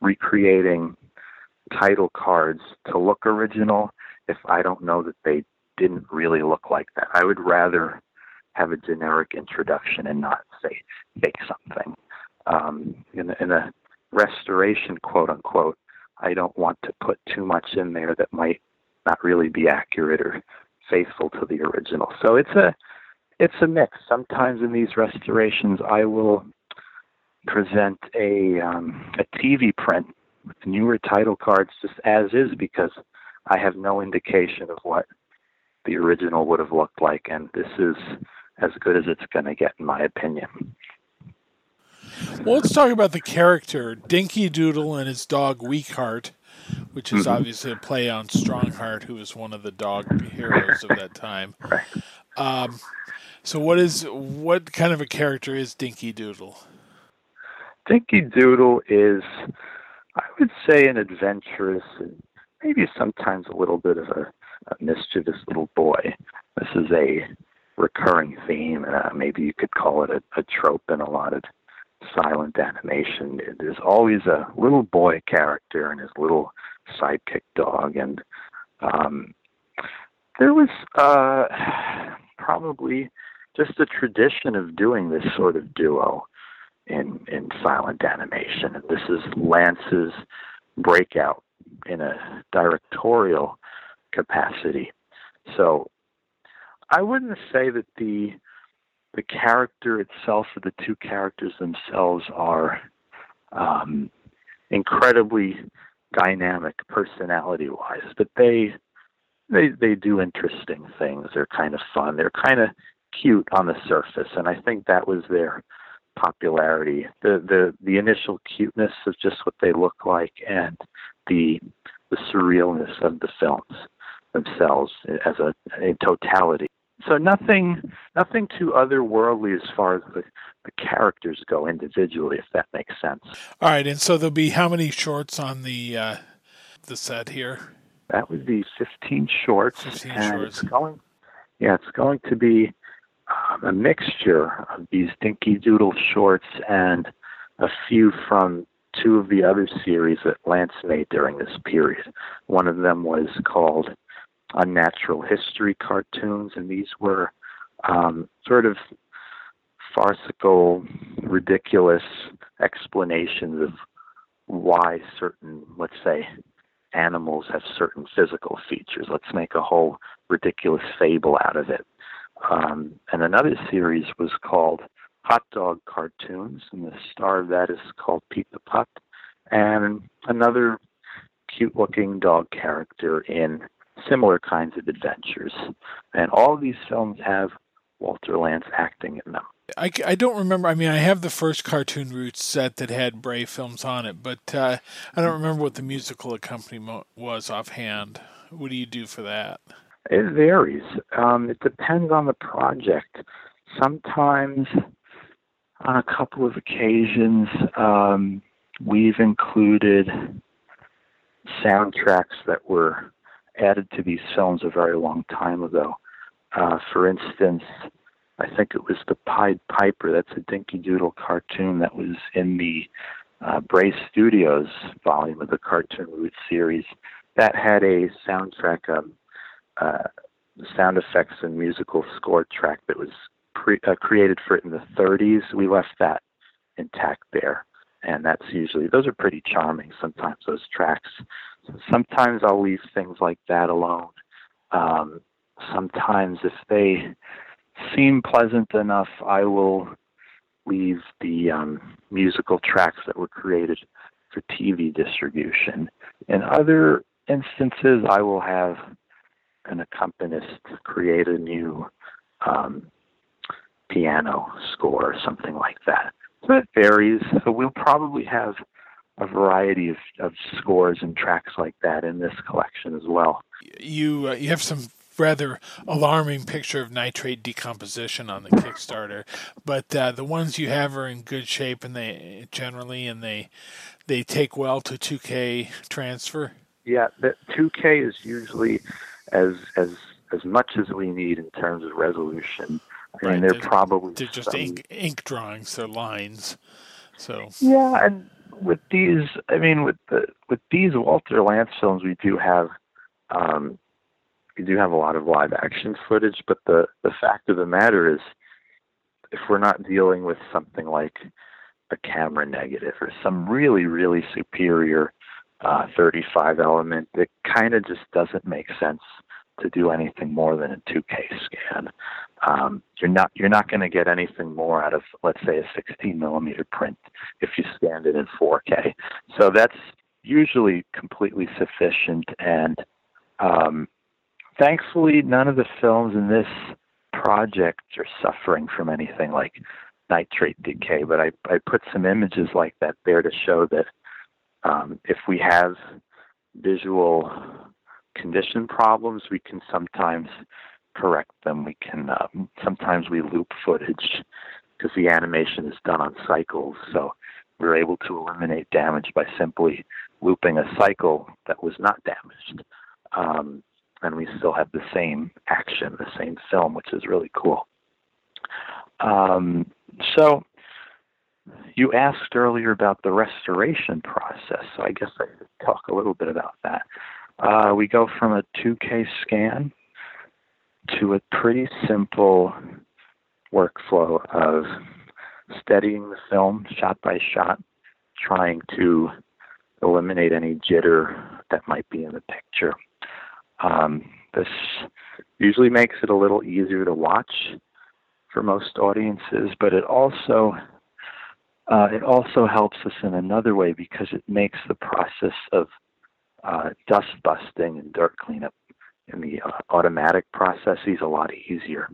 recreating title cards to look original if I don't know that they didn't really look like that. I would rather have a generic introduction and not say fake something. Um, in, in a restoration, quote unquote, I don't want to put too much in there that might not really be accurate or faithful to the original. So it's a it's a mix. Sometimes in these restorations, I will present a um, a TV print with newer title cards just as is because I have no indication of what the original would have looked like, and this is as good as it's going to get, in my opinion. Well, let's talk about the character Dinky Doodle and his dog Weakheart, which is Mhm. obviously a play on Strongheart, who was one of the dog heroes of that time. Right. Um, so, what is what kind of a character is Dinky Doodle? Dinky Doodle is, I would say, an adventurous and maybe sometimes a little bit of a, a mischievous little boy. This is a recurring theme. Uh, maybe you could call it a, a trope in a lot of silent animation. There's always a little boy character and his little sidekick dog, and um, there was uh, probably just a tradition of doing this sort of duo in in silent animation. And this is Lantz's breakout in a directorial capacity. So I wouldn't say that the the character itself or the two characters themselves are um, incredibly dynamic personality wise, but they they they do interesting things. They're kind of fun. They're kind of cute on the surface, and I think that was their popularity. The the the initial cuteness of just what they look like and the the surrealness of the films themselves as a, a totality. So nothing nothing too otherworldly as far as the, the characters go individually, if that makes sense. All right, and so there'll be how many shorts on the uh, the set here? That would be 15 shorts. 15 and shorts. It's going, yeah, it's going to be um, a mixture of these Dinky Doodle shorts and a few from two of the other series that Lantz made during this period. One of them was called Unnatural History Cartoons, and these were um, sort of farcical, ridiculous explanations of why certain, let's say, animals have certain physical features. Let's make a whole ridiculous fable out of it. Um, and another series was called Hot Dog Cartoons, and the star of that is called Pete the Pup. And another cute looking dog character in similar kinds of adventures. And all of these films have Walter Lantz acting in them. I, I don't remember. I mean, I have the first Cartoon Roots set that had Bray films on it, but uh, I don't remember what the musical accompaniment was offhand. What do you do for that? It varies. Um, it depends on the project. Sometimes, on a couple of occasions, um, we've included soundtracks that were added to these films a very long time ago. Uh, for instance, I think it was the Pied Piper. That's a Dinky Doodle cartoon that was in the uh, Bray Studios volume of the Cartoon Roots series. That had a soundtrack, um, uh, sound effects and musical score track that was pre- uh, created for it in the 30s. We left that intact there, and that's usually those are pretty charming. Sometimes those tracks. Sometimes I'll leave things like that alone. Um, sometimes if they seem pleasant enough, I will leave the um, musical tracks that were created for TV distribution. In other instances, I will have an accompanist create a new um, piano score or something like that. So it varies. So we'll probably have a variety of, of scores and tracks like that in this collection as well. You uh, you have some rather alarming picture of nitrate decomposition on the Kickstarter, but uh, the ones you have are in good shape and they generally and they they take well to 2K transfer. Yeah, the 2K is usually as as as much as we need in terms of resolution. I mean, they're, they're probably they're just some, ink ink drawings, they're lines. So yeah, and with these, I mean, with the with these Walter Lantz films, we do have um, we do have a lot of live action footage, but the the fact of the matter is, if we're not dealing with something like a camera negative or some really really superior uh, 35 element, it kind of just doesn't make sense to do anything more than a 2K scan. Um, you're not you're not going to get anything more out of let's say a 16 millimeter print if you scanned it in 4K. So that's usually completely sufficient and um, thankfully, none of the films in this project are suffering from anything like nitrate decay. But I, I put some images like that there to show that um, if we have visual condition problems, we can sometimes correct them. We can um, sometimes we loop footage because the animation is done on cycles. So we're able to eliminate damage by simply looping a cycle that was not damaged. Um, and we still have the same action, the same film, which is really cool. Um, so you asked earlier about the restoration process, so I guess I could talk a little bit about that. Uh, we go from a 2K scan to a pretty simple workflow of steadying the film shot by shot, trying to eliminate any jitter that might be in the picture. Um, this usually makes it a little easier to watch for most audiences, but it also uh, it also helps us in another way because it makes the process of uh, dust busting and dirt cleanup in the uh, automatic processes a lot easier.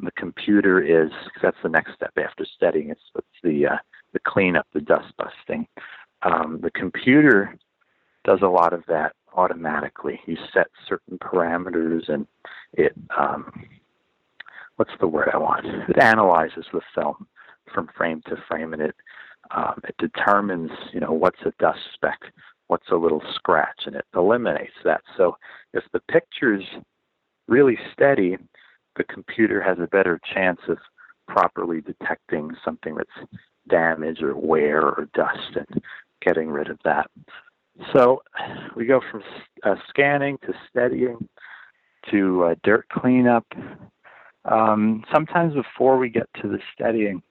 The computer is that's the next step after steadying. It's, it's the uh, the cleanup, the dust busting. Um, the computer does a lot of that automatically. You set certain parameters, and it um, what's the word I want? It analyzes the film from frame to frame, and it um, it determines you know what's a dust speck, what's a little scratch, and it eliminates that. So if the picture's really steady, the computer has a better chance of properly detecting something that's damage or wear or dust and getting rid of that. So we go from uh, scanning to steadying to uh, dirt cleanup. Um, sometimes before we get to the steadying,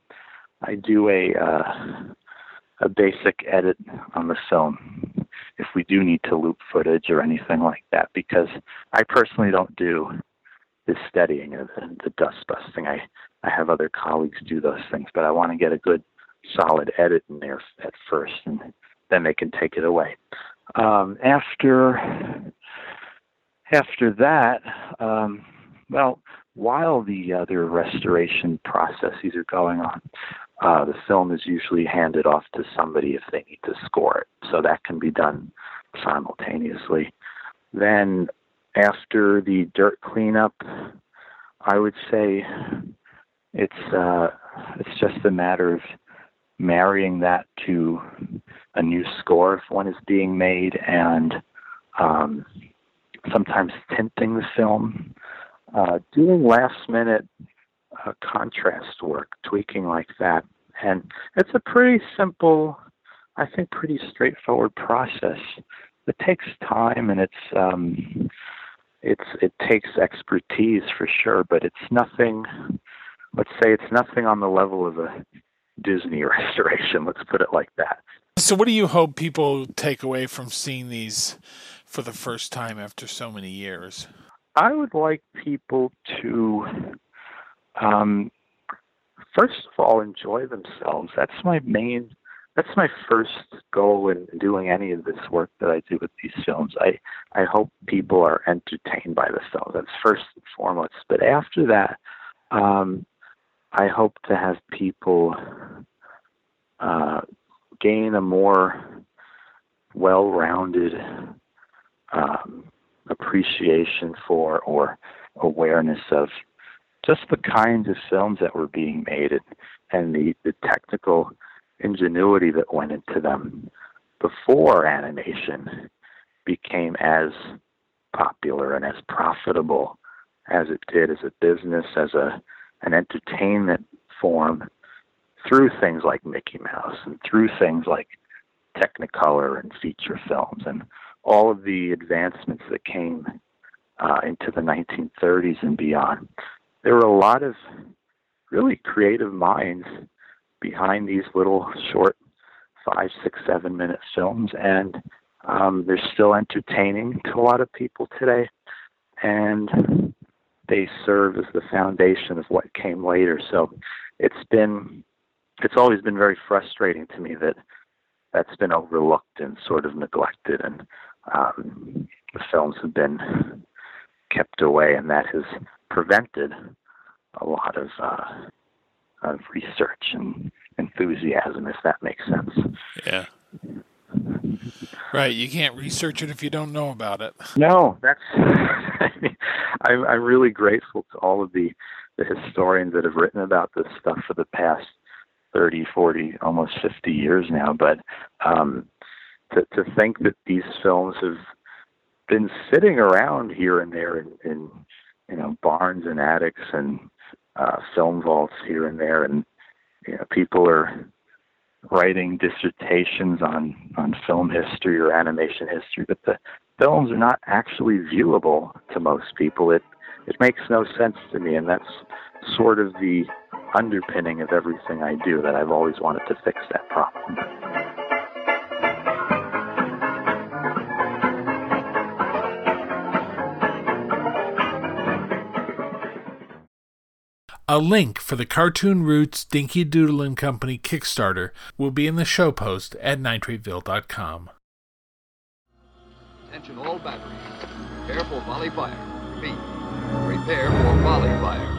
I do a uh, a basic edit on the film if we do need to loop footage or anything like that because I personally don't do the steadying and the dust busting. I I have other colleagues do those things, but I want to get a good solid edit in there at first, and then they can take it away. Um, after after that, um, well, while the other restoration processes are going on, uh, the film is usually handed off to somebody if they need to score it. So that can be done simultaneously. Then, after the dirt cleanup, I would say it's uh, it's just a matter of marrying that to a new score if one is being made, and um, sometimes tinting the film, uh, doing last minute uh, contrast work, tweaking like that. And it's a pretty simple, I think, pretty straightforward process. It takes time and it's um, it's it takes expertise for sure, but it's nothing. Let's say it's nothing on the level of a Disney restoration. Let's put it like that. So, what do you hope people take away from seeing these for the first time after so many years? I would like people to, um, first of all, enjoy themselves. That's my main. That's my first goal in doing any of this work that I do with these films. I I hope people are entertained by the film. That's first and foremost. But after that, um, I hope to have people uh, gain a more well-rounded um, appreciation for or awareness of just the kinds of films that were being made and, and the, the technical ingenuity that went into them before animation became as popular and as profitable as it did as a business, as a an entertainment form through things like Mickey Mouse and through things like Technicolor and feature films and all of the advancements that came uh, into the 1930s and beyond. There were a lot of really creative minds behind these little short five, six, seven minute films, and um, they're still entertaining to a lot of people today. And they serve as the foundation of what came later. So it's been it's always been very frustrating to me that that's been overlooked and sort of neglected, and um, the films have been kept away, and that has prevented a lot of uh, of research and enthusiasm, if that makes sense. Yeah. Right, you can't research it if you don't know about it. No, that's. I'm I'm really grateful to all of the the historians that have written about this stuff for the past 30, 40, almost 50 years now. But um, to to think that these films have been sitting around here and there in, in you know barns and attics and uh, film vaults here and there, and you know people are writing dissertations on on film history or animation history, but the films are not actually viewable to most people. It it makes no sense to me, and that's sort of the underpinning of everything I do. That I've always wanted to fix that problem. A link for the Cartoon Roots Dinky Doodle and Company Kickstarter will be in the show post at nitrateville.com. Attention all batteries. Careful volley fire. feet. Prepare for volley fire.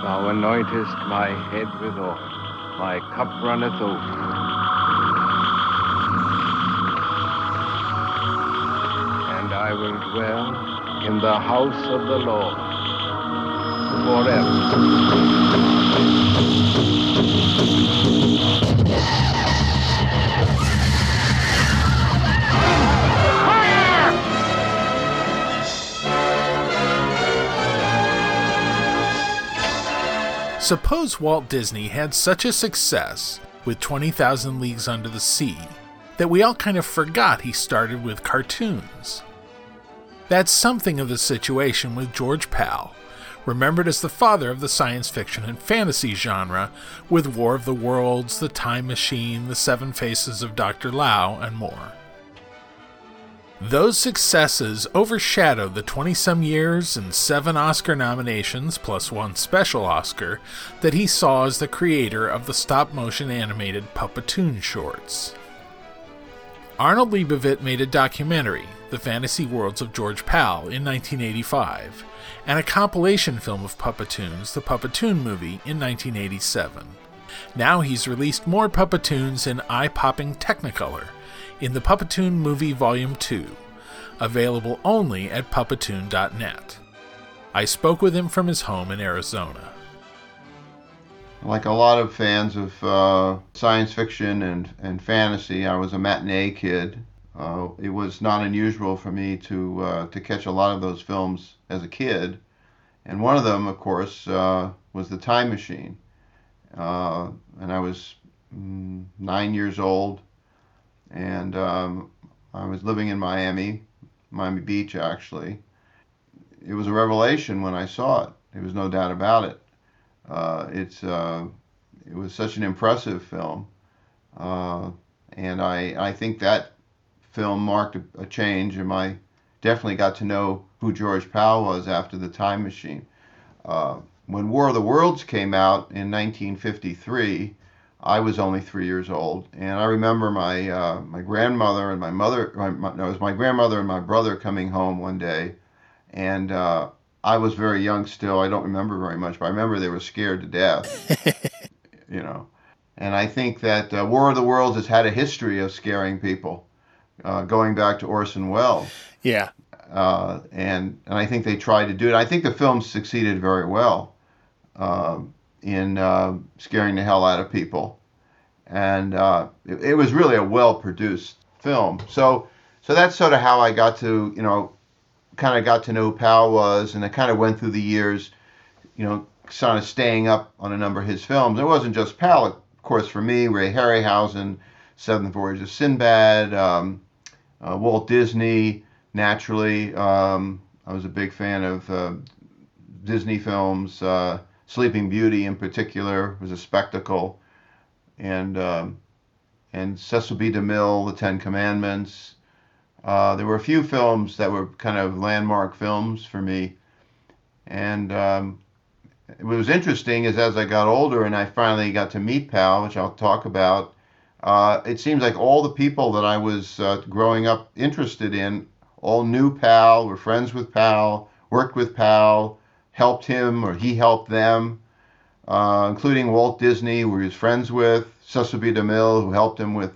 Thou anointest my head with oil, my cup runneth over. And I will dwell in the house of the Lord forever. Suppose Walt Disney had such a success with 20,000 Leagues Under the Sea that we all kind of forgot he started with cartoons. That's something of the situation with George Pal, remembered as the father of the science fiction and fantasy genre with War of the Worlds, The Time Machine, The Seven Faces of Dr. Lao, and more. Those successes overshadowed the 20 some years and seven Oscar nominations, plus one special Oscar, that he saw as the creator of the stop motion animated Puppetoon shorts. Arnold Leibovit made a documentary, The Fantasy Worlds of George Pal, in 1985, and a compilation film of Puppetoons, The Puppetoon Movie, in 1987. Now he's released more Puppetoons in eye popping Technicolor in the Puppetoon Movie Volume 2, available only at puppetoon.net. I spoke with him from his home in Arizona. Like a lot of fans of uh, science fiction and, and fantasy, I was a matinee kid. Uh, it was not unusual for me to uh, to catch a lot of those films as a kid, and one of them, of course, uh, was The Time Machine. Uh, and I was mm, nine years old, and um, I was living in Miami, Miami Beach actually. It was a revelation when I saw it. There was no doubt about it. Uh, it's uh, it was such an impressive film, uh, and I I think that film marked a, a change, and I definitely got to know who George Pal was after the Time Machine. Uh, when War of the Worlds came out in 1953, I was only three years old, and I remember my uh, my grandmother and my mother. My, my, no, it was my grandmother and my brother coming home one day, and uh, I was very young still. I don't remember very much, but I remember they were scared to death. you know, and I think that uh, War of the Worlds has had a history of scaring people, uh, going back to Orson Welles. Yeah. Uh, and and I think they tried to do it. I think the film succeeded very well. Um, in uh, scaring the hell out of people, and uh, it, it, was really a well-produced film. So, so that's sort of how I got to, you know, kind of got to know who Pal was, and I kind of went through the years, you know, sort of staying up on a number of his films. It wasn't just Pal, of course, for me, Ray Harryhausen, Seventh Voyage of Sinbad, um, uh, Walt Disney, naturally. Um, I was a big fan of uh, Disney films. Uh, Sleeping Beauty in particular was a spectacle, and um, and Cecil B. DeMille, The Ten Commandments. Uh, there were a few films that were kind of landmark films for me, and um, what was interesting is as I got older and I finally got to meet Pal, which I'll talk about. Uh, it seems like all the people that I was uh, growing up interested in all knew Pal, were friends with Pal, worked with Pal, helped him or he helped them, uh, including Walt Disney, who he was friends with, Cecil B. DeMille, who helped him with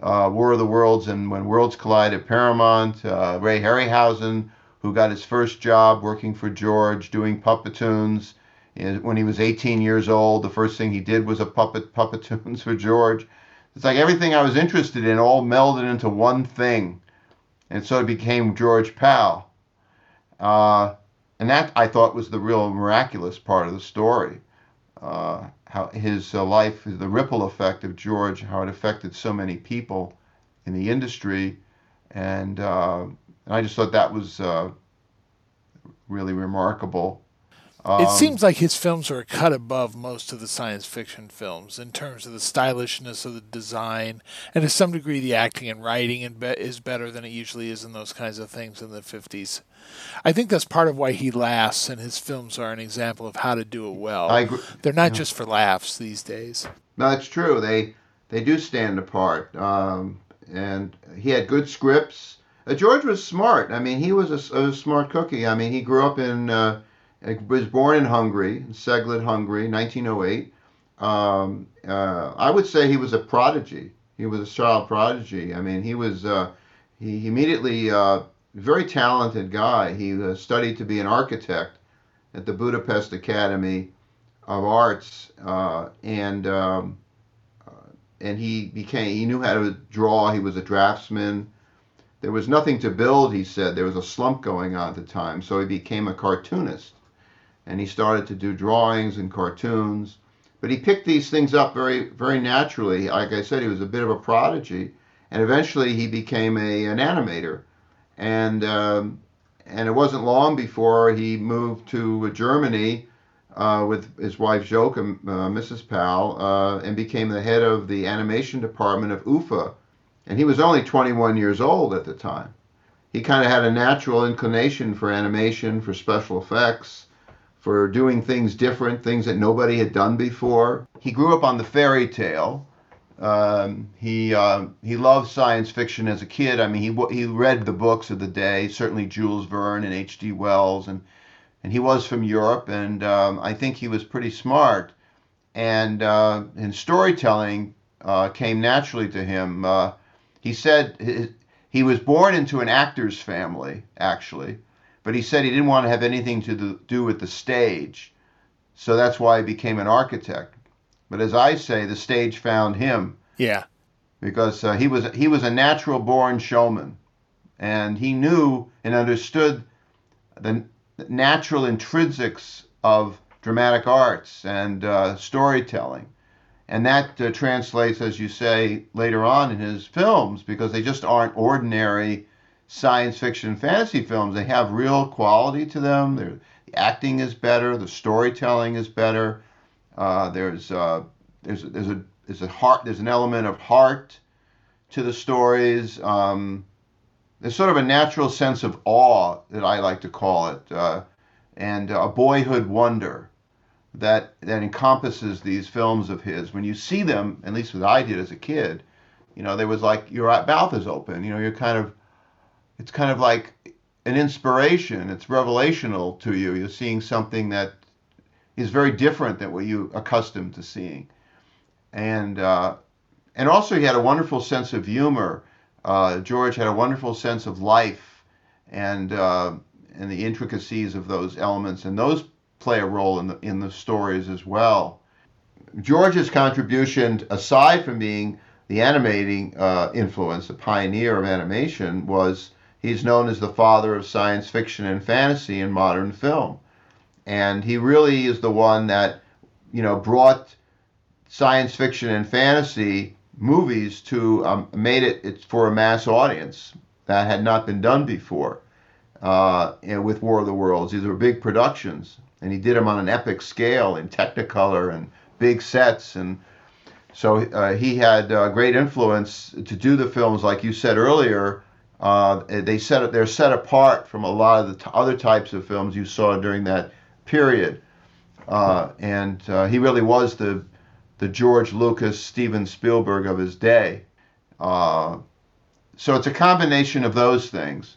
uh, War of the Worlds and When Worlds Collide at Paramount, uh, Ray Harryhausen, who got his first job working for George doing Puppetoons. When he was 18 years old, the first thing he did was a puppet Puppetoons for George. It's like everything I was interested in all melded into one thing, and so it became George Pal. Uh, and that I thought was the real miraculous part of the story. Uh, how his uh, life, the ripple effect of George, how it affected so many people in the industry, and uh, and I just thought that was uh, really remarkable. it seems like his films are cut above most of the science fiction films in terms of the stylishness of the design, and to some degree, the acting and writing be- is better than it usually is in those kinds of things in the 50s. I think that's part of why he lasts, and his films are an example of how to do it well. I agree. They're not just for laughs these days. No, that's true. They they do stand apart. Um, and he had good scripts. Uh, George was smart. I mean, he was a, a smart cookie. I mean, he grew up in uh, was born in Hungary, in Cegléd, Hungary, 1908. Um, uh, I would say he was a prodigy. He was a child prodigy. I mean, he was uh, he, he immediately uh, very talented guy. He studied to be an architect at the Budapest Academy of Arts, uh, and um, uh, and he became he knew how to draw. He was a draftsman. There was nothing to build, he said. There was a slump going on at the time, so he became a cartoonist, and he started to do drawings and cartoons. But he picked these things up very very naturally. Like I said, he was a bit of a prodigy, and eventually he became a an animator, and um, and it wasn't long before he moved to Germany uh, with his wife Zsoka, uh, Mrs. Pal, uh, and became the head of the animation department of UFA. And he was only 21 years old at the time. He kind of had a natural inclination for animation, for special effects, for doing things different, things that nobody had done before. He grew up on the fairy tale. Um, he uh, he loved science fiction as a kid. I mean, he he read the books of the day, certainly Jules Verne and H.G. Wells, and and he was from Europe, and um, I think he was pretty smart. And uh, and storytelling uh, came naturally to him. Uh, he said his, he was born into an actor's family, actually, but he said he didn't want to have anything to do with the stage, so that's why he became an architect. But as I say, the stage found him Yeah. because uh, he was he was a natural born showman, and he knew and understood the natural intrinsics of dramatic arts and uh, storytelling, and that uh, translates, as you say, later on in his films because they just aren't ordinary science fiction fantasy films. They have real quality to them. They're, the acting is better, the storytelling is better. Uh, there's uh, there's there's a there's a heart there's an element of heart to the stories. Um, there's sort of a natural sense of awe that I like to call it, uh, and a boyhood wonder that that encompasses these films of his. When you see them, at least what I did as a kid, you know, there was like your mouth is open. You know, you're kind of it's kind of like an inspiration. It's revelational to you. You're seeing something that is very different than what you accustomed to seeing, and uh, and also he had a wonderful sense of humor. Uh, George had a wonderful sense of life, and uh, and the intricacies of those elements, and those play a role in the in the stories as well. George's contribution, aside from being the animating uh, influence, the pioneer of animation, was he's known as the father of science fiction and fantasy in modern film and he really is the one that you know brought science fiction and fantasy movies to um, made it it's for a mass audience that had not been done before uh, with War of the Worlds. These were big productions, and he did them on an epic scale in Technicolor and big sets, and so uh, he had uh, great influence to do the films, like you said earlier. Uh, they set they're set apart from a lot of the t- other types of films you saw during that period. Uh, and uh, he really was the the George Lucas, Steven Spielberg of his day. Uh, so it's a combination of those things.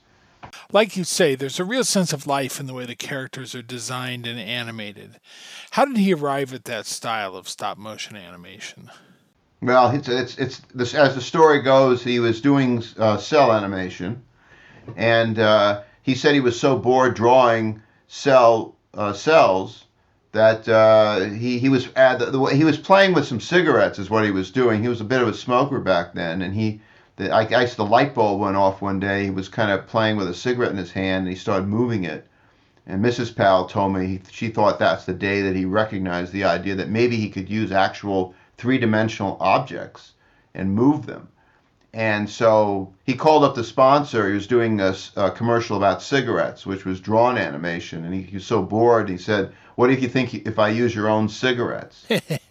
Like you say, there's a real sense of life in the way the characters are designed and animated. How did he arrive at that style of stop motion animation? Well, it's it's, it's this, as the story goes, he was doing uh, cel animation, and uh, he said he was so bored drawing cel uh, cels that uh, he he was at the, the, he was playing with some cigarettes is what he was doing. He was a bit of a smoker back then, and he the, I guess the light bulb went off one day. He was kind of playing with a cigarette in his hand, and he started moving it. And Mrs. Pal told me he, she thought that's the day that he recognized the idea that maybe he could use actual three-dimensional objects and move them. And so he called up the sponsor. He was doing a, a commercial about cigarettes, which was drawn animation. And he, he was so bored. He said, What if you think if I use your own cigarettes?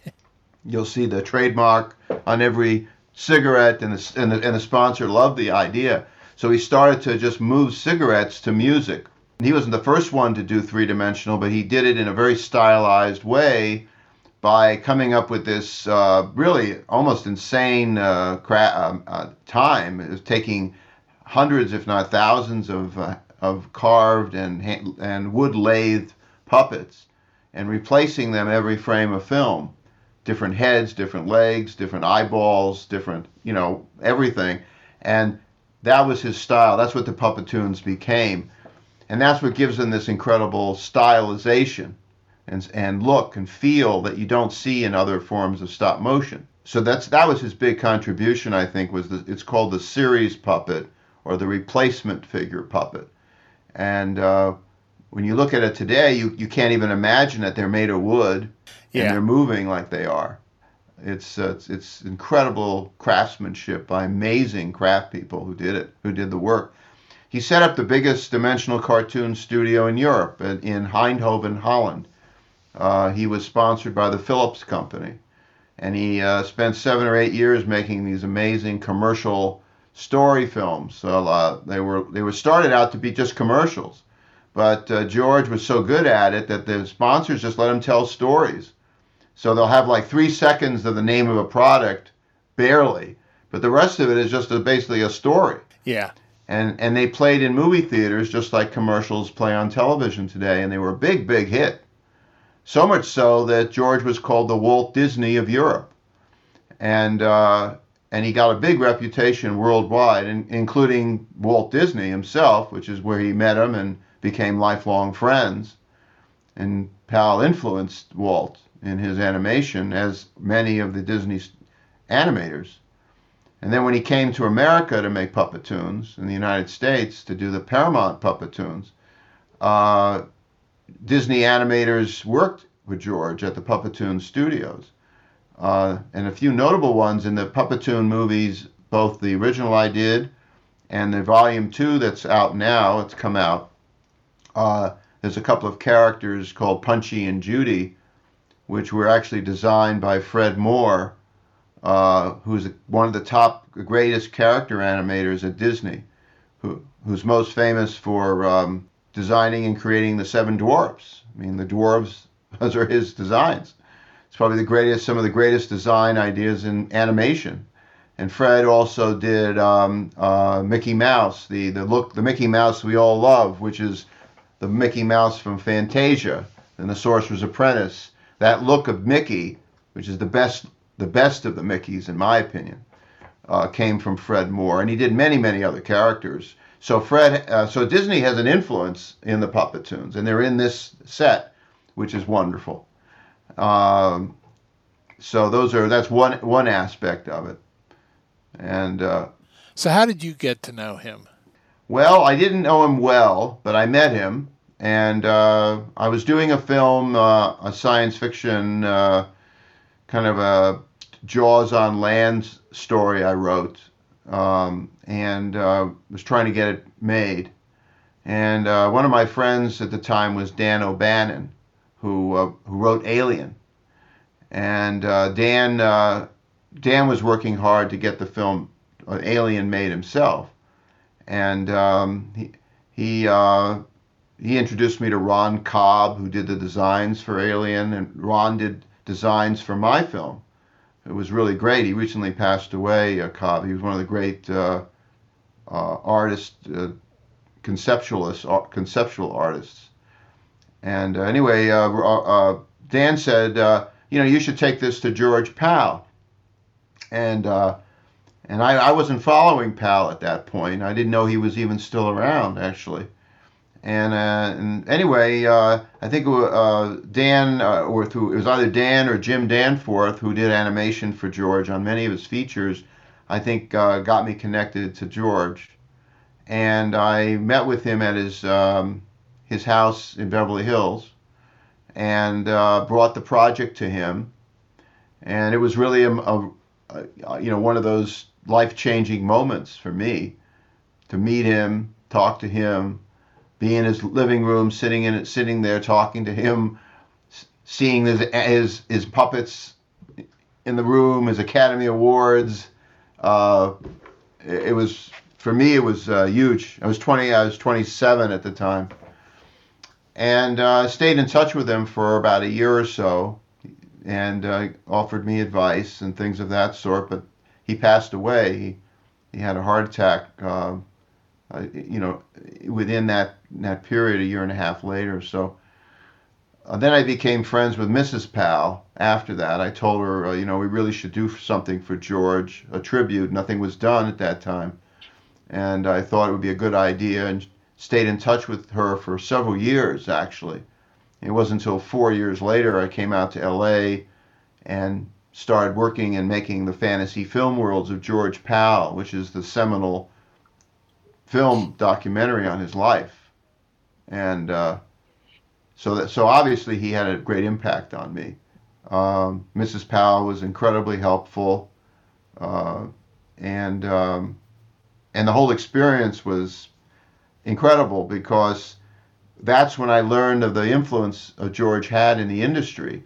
You'll see the trademark on every cigarette, and the, and the, and the sponsor loved the idea. So he started to just move cigarettes to music. He wasn't the first one to do three dimensional, but he did it in a very stylized way by coming up with this uh, really almost insane uh, cra- um, uh, time. It taking hundreds, if not thousands, of uh, of carved and and wood lathe puppets, and replacing them every frame of film. Different heads, different legs, different eyeballs, different you know everything, and that was his style. That's what the puppetoons became, and that's what gives them this incredible stylization and, and look and feel that you don't see in other forms of stop motion. So that's that was his big contribution, I think, was the, it's called the series puppet or the replacement figure puppet. And uh, when you look at it today, you, you can't even imagine that they're made of wood Yeah. and they're moving like they are. It's, uh, it's it's incredible craftsmanship by amazing craft people who did it, who did the work. He set up the biggest dimensional cartoon studio in Europe, in in Eindhoven, Holland. Uh, he was sponsored by the Philips Company, and he uh, spent seven or eight years making these amazing commercial story films. So uh, they were they were started out to be just commercials, but uh, George was so good at it that the sponsors just let him tell stories. So they'll have like three seconds of the name of a product, barely, but the rest of it is just a, basically a story Yeah. and and they played in movie theaters just like commercials play on television today, and they were a big, big hit. So much so that George was called the Walt Disney of Europe, and uh, and he got a big reputation worldwide, in, including Walt Disney himself, which is where he met him and became lifelong friends. And Pal influenced Walt in his animation, as many of the Disney animators. And then when he came to America to make Puppetoons in the United States to do the Paramount Puppetoons, uh, Disney animators worked with George at the Puppetoon studios. Uh, and a few notable ones in the Puppetoon movies, both the original I did and the volume two that's out now, it's come out. Uh, there's a couple of characters called Punchy and Judy, which were actually designed by Fred Moore, uh, who's one of the top greatest character animators at Disney, who, who's most famous for um, designing and creating the Seven Dwarfs. I mean, the dwarves, those are his designs. It's probably the greatest, some of the greatest design ideas in animation. And Fred also did um, uh, Mickey Mouse, the, the look, the Mickey Mouse we all love, which is the Mickey Mouse from Fantasia and the Sorcerer's Apprentice. That look of Mickey, which is the best the best of the Mickeys in my opinion, uh, came from Fred Moore, and he did many many other characters. So Fred, uh, so Disney has an influence in the Puppetoons, and they're in this set, which is wonderful. Um, so those are that's one one aspect of it, and uh, So how did you get to know him? well, I didn't know him well, but I met him, and uh, I was doing a film, uh, a science fiction, uh, kind of a Jaws on land story I wrote, um, and uh, was trying to get it made. And uh, one of my friends at the time was Dan O'Bannon, who uh, who wrote Alien, and uh, Dan uh, Dan was working hard to get the film uh, Alien made himself and um, he he he introduced me to Ron Cobb, who did the designs for Alien, and Ron did designs for my film. It was really great. He recently passed away. Uh, Cobb. He was one of the great uh, uh, artists, uh, conceptualists, ar- conceptual artists. And uh, anyway, uh, uh, Dan said, uh, you know, you should take this to George Pal. And uh, and I, I wasn't following Pal at that point. I didn't know he was even still around, actually. And, uh, and anyway, uh, I think it uh, Dan, uh, or through, it was either Dan or Jim Danforth, who did animation for George on many of his features, I think uh, got me connected to George. And I met with him at his, um, his house in Beverly Hills and uh, brought the project to him. And it was really a, a, a you know one of those life changing moments for me to meet him, talk to him, be in his living room, sitting in it, sitting there talking to him, seeing his his, his puppets in the room, his Academy Awards. Uh, it, it was for me, it was uh, huge. I was 20, I was 27 at the time, and uh, stayed in touch with him for about a year or so, and uh, offered me advice and things of that sort. But he passed away. He, he had a heart attack. Uh, uh, you know, within that that period, a year and a half later. So uh, then I became friends with Mrs. Pal. After that, I told her, uh, you know, we really should do something for George, a tribute. Nothing was done at that time, and I thought it would be a good idea, and stayed in touch with her for several years. Actually, it wasn't until four years later I came out to L.A. and started working and making the fantasy film worlds of George Pal, which is the seminal film documentary on his life, and uh, so that so obviously he had a great impact on me. Um, Mrs. Pal was incredibly helpful, uh, and um, and the whole experience was incredible because that's when I learned of the influence of George had in the industry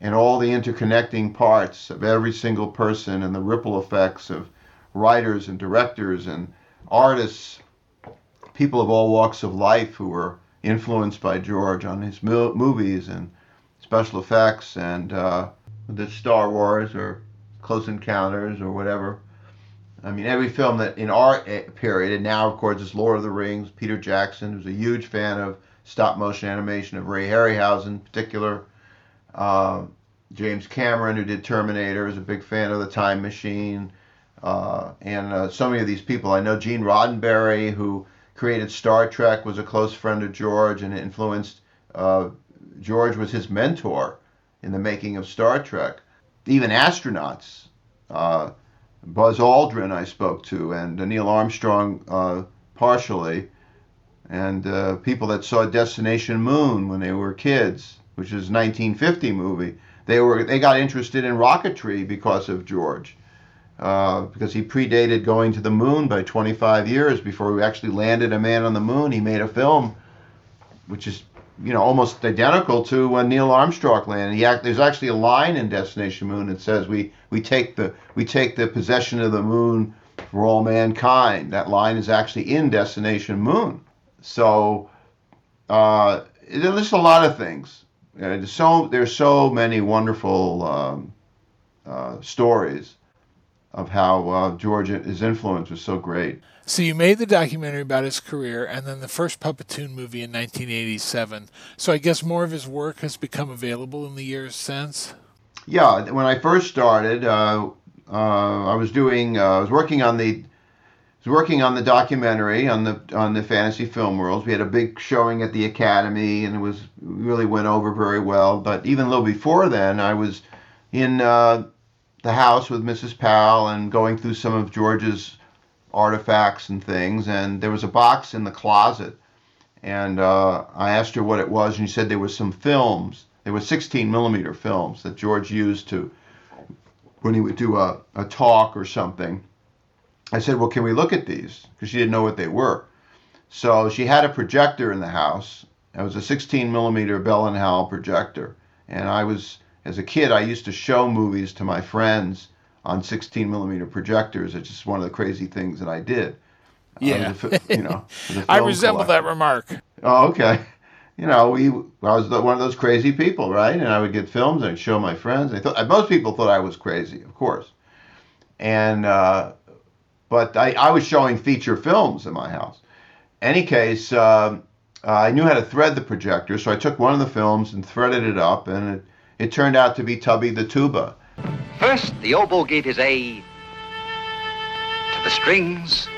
and all the interconnecting parts of every single person and the ripple effects of writers and directors and artists, people of all walks of life who were influenced by George on his mo- movies and special effects and uh, the Star Wars or Close Encounters or whatever. I mean, every film that in our eh, period, and now of course it's Lord of the Rings. Peter Jackson was a huge fan of stop motion animation of Ray Harryhausen in particular. Uh, James Cameron, who did Terminator, is a big fan of the Time Machine. Uh, and uh, so many of these people. I know Gene Roddenberry, who created Star Trek, was a close friend of George and influenced. Uh, George was his mentor in the making of Star Trek. Even astronauts, uh, Buzz Aldrin, I spoke to, and Neil Armstrong uh, partially, and uh, people that saw Destination Moon when they were kids, which is a 1950 movie. They were they got interested in rocketry because of George uh, because he predated going to the moon by 25 years before we actually landed a man on the moon. He made a film, which is you know almost identical to when Neil Armstrong landed. Act, there's actually a line in Destination Moon that says we we take the we take the possession of the moon for all mankind. That line is actually in Destination Moon. So uh, there's a lot of things. Uh, so there's so many wonderful um, uh, stories of how uh, George his influence was so great. So you made the documentary about his career, and then the first Puppetoon movie in 1987. So I guess more of his work has become available in the years since. Yeah, when I first started, uh, uh, I was doing uh, I was working on the was working on the documentary on the on the fantasy film worlds. We had a big showing at the Academy, and it was really went over very well. But even a little before then, I was in uh, the house with Mrs. Pal and going through some of George's artifacts and things. And there was a box in the closet, and uh, I asked her what it was, and she said there were some films. There were 16 millimeter films that George used to when he would do a, a talk or something. I said, "Well, can we look at these?" Because she didn't know what they were. So she had a projector in the house. It was a 16 millimeter Bell and Howell projector, and I was as a kid, I used to show movies to my friends on 16 millimeter projectors. It's just one of the crazy things that I did. Yeah, I you know, I resemble collector. that remark. Oh, okay. You know, we I was one of those crazy people, right? And I would get films and I'd show my friends. I thought most people thought I was crazy, of course. And uh, but I, I was showing feature films in my house. Any case, um, uh, I knew how to thread the projector, so I took one of the films and threaded it up, and it it turned out to be Tubby the Tuba. First, the oboe gave his A to the strings, to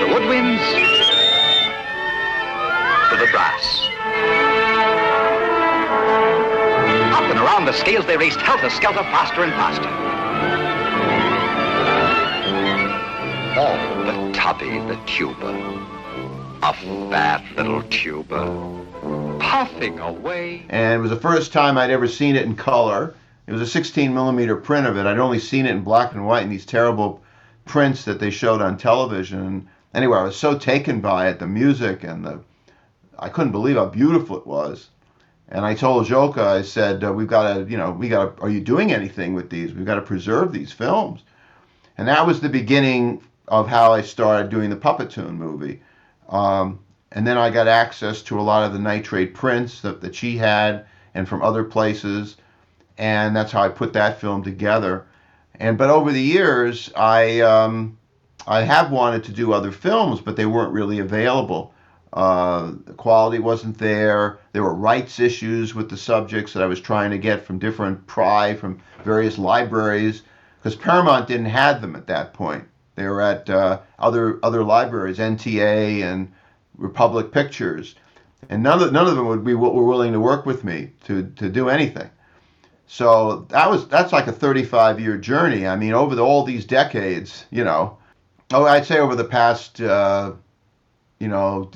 the woodwinds, to the brass. Up and around the scales they raced helter-skelter faster and faster. Oh, the tubby, the tuba. A fat little tuba puffing away. And it was the first time I'd ever seen it in color. It was a 16 millimeter print of it. I'd only seen it in black and white in these terrible prints that they showed on television. Anyway, I was so taken by it, the music and the, I couldn't believe how beautiful it was. And I told Zsoka, I said, uh, we've got to, you know, we got to, are you doing anything with these? We've got to preserve these films. And that was the beginning of how I started doing the Puppetoon movie. Um, and then I got access to a lot of the nitrate prints that, that she had and from other places. And that's how I put that film together. And but over the years, I um, I have wanted to do other films, but they weren't really available. Uh, the quality wasn't there. There were rights issues with the subjects that I was trying to get from different pry from various libraries because Paramount didn't have them at that point. They were at uh, other other libraries, NTA and Republic Pictures, and none of none of them would be were willing to work with me to to do anything. So that was that's like a 35 year journey. I mean, over the, all these decades, you know, oh, I'd say over the past, uh, you know,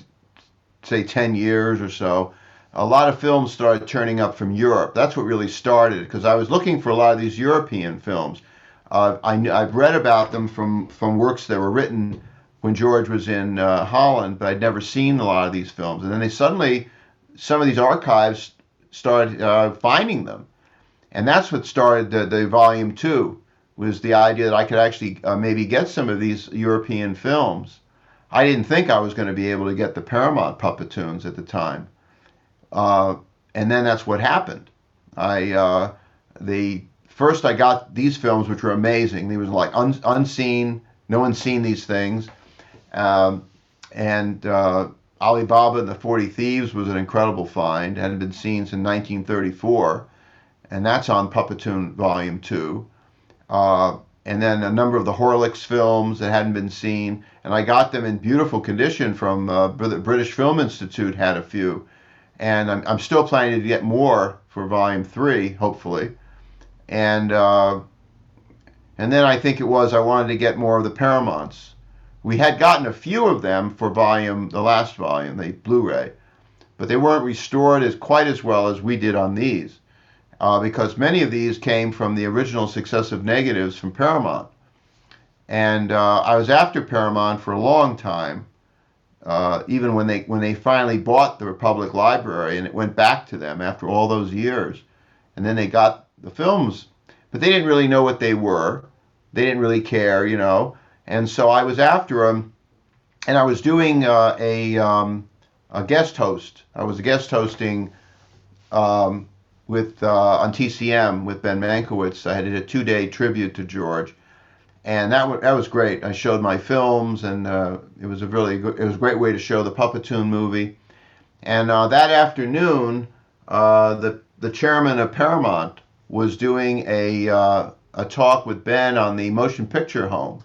say 10 years or so, a lot of films started turning up from Europe. That's what really started because I was looking for a lot of these European films. Uh, I, I've read about them from, from works that were written when George was in uh, Holland, but I'd never seen a lot of these films. And then they suddenly, some of these archives started uh, finding them and that's what started the, the volume two was the idea that I could actually uh, maybe get some of these European films. I didn't think I was going to be able to get the Paramount Puppetoons at the time, uh, and then that's what happened. I uh, the first I got these films, which were amazing. They was like un, unseen. No one's seen these things, um, and uh, Ali Baba and the Forty Thieves was an incredible find. Hadn't been seen since 1934 and that's on Puppetoon Volume 2. Uh, and then a number of the Horlicks films that hadn't been seen. And I got them in beautiful condition from uh, the British Film Institute, had a few. And I'm, I'm still planning to get more for Volume 3, hopefully. And, uh, and then I think it was I wanted to get more of the Paramounts. We had gotten a few of them for volume, the last volume, the Blu-ray, but they weren't restored as quite as well as we did on these uh, because many of these came from the original successive negatives from Paramount. And uh, I was after Paramount for a long time, uh, even when they when they finally bought the Republic Library and it went back to them after all those years, and then they got the films, but they didn't really know what they were. They didn't really care, you know. And so I was after him, and I was doing uh, a um, a guest host. I was guest hosting um, with uh, on TCM with Ben Mankiewicz. I did a two-day tribute to George, and that w- that was great. I showed my films, and uh, it was a really good, it was a great way to show the Puppetoon movie. And uh, that afternoon, uh, the the chairman of Paramount was doing a uh, a talk with Ben on the motion picture home.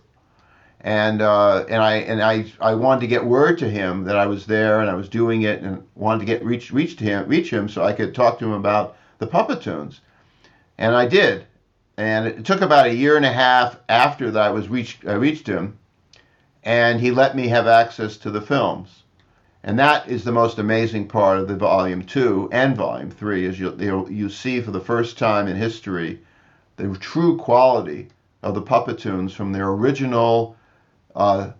And uh, and I and I, I wanted to get word to him that I was there and I was doing it and wanted to get reach reach to him reach him so I could talk to him about the Puppetoons. And I did. And it took about a year and a half after that I was reached I reached him and he let me have access to the films. And that is the most amazing part of the volume 2 and volume 3 is you you see for the first time in history the true quality of the Puppetoons from their original uh,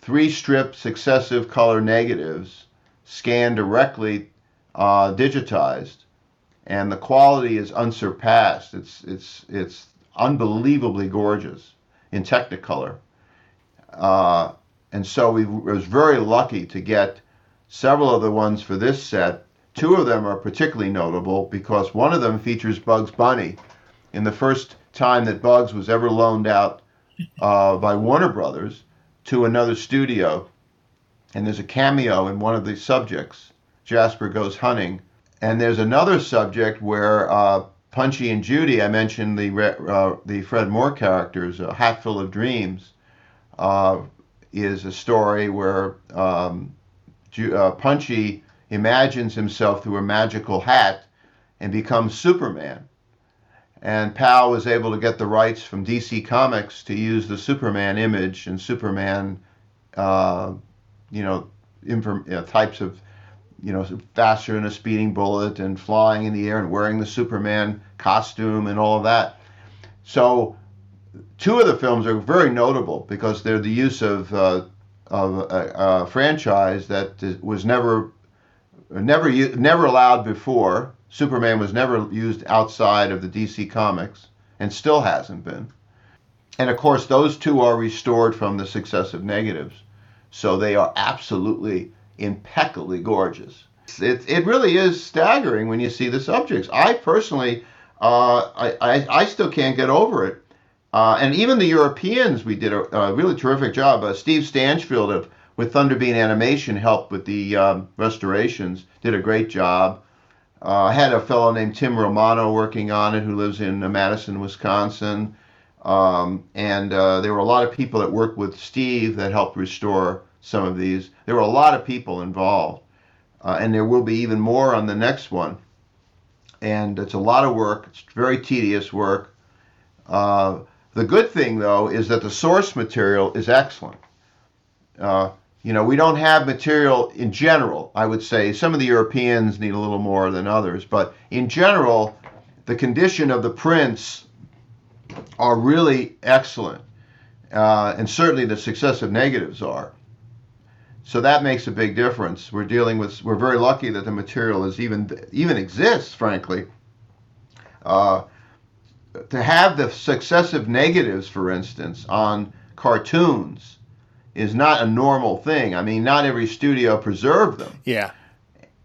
three strip successive color negatives scanned directly uh, digitized and the quality is unsurpassed. It's it's it's unbelievably gorgeous in Technicolor, uh, and so we was very lucky to get several of the ones for this set. Two of them are particularly notable because one of them features Bugs Bunny, in the first time that Bugs was ever loaned out uh, by Warner Brothers to another studio, and there's a cameo in one of the subjects. Jasper goes hunting and there's another subject where uh, Punchy and Judy, I mentioned the uh, the Fred Moore characters, A Hatful of Dreams, uh, is a story where um, uh, Punchy imagines himself through a magical hat and becomes Superman. And Pal was able to get the rights from DC Comics to use the Superman image and Superman, uh, you know, inform- types of you know, faster than a speeding bullet and flying in the air and wearing the Superman costume and all of that. So, two of the films are very notable because they're the use of uh, of a, a, franchise that was never never never allowed before. Superman was never used outside of the DC comics and still hasn't been. And of course, those two are restored from the successive negatives. So they are absolutely impeccably gorgeous. It, it really is staggering when you see the subjects. I personally, uh, I, I, I, still can't get over it. Uh, and even the Europeans, we did a, a really terrific job. Uh, Steve Stanchfield of with Thunderbean Animation helped with the um, restorations, did a great job. Uh, I had a fellow named Tim Romano working on it who lives in uh, Madison, Wisconsin. Um, and uh, there were a lot of people that worked with Steve that helped restore some of these. There were a lot of people involved, uh, and there will be even more on the next one. And it's a lot of work. It's very tedious work. Uh, the good thing, though, is that the source material is excellent. You know, we don't have material in general. I would say some of the Europeans need a little more than others, but in general, the condition of the prints are really excellent, uh, and certainly the successive negatives are. So that makes a big difference. We're dealing with. We're very lucky that the material is even even exists. Frankly, uh, to have the successive negatives, for instance, on cartoons is not a normal thing. I mean, not every studio preserved them. Yeah.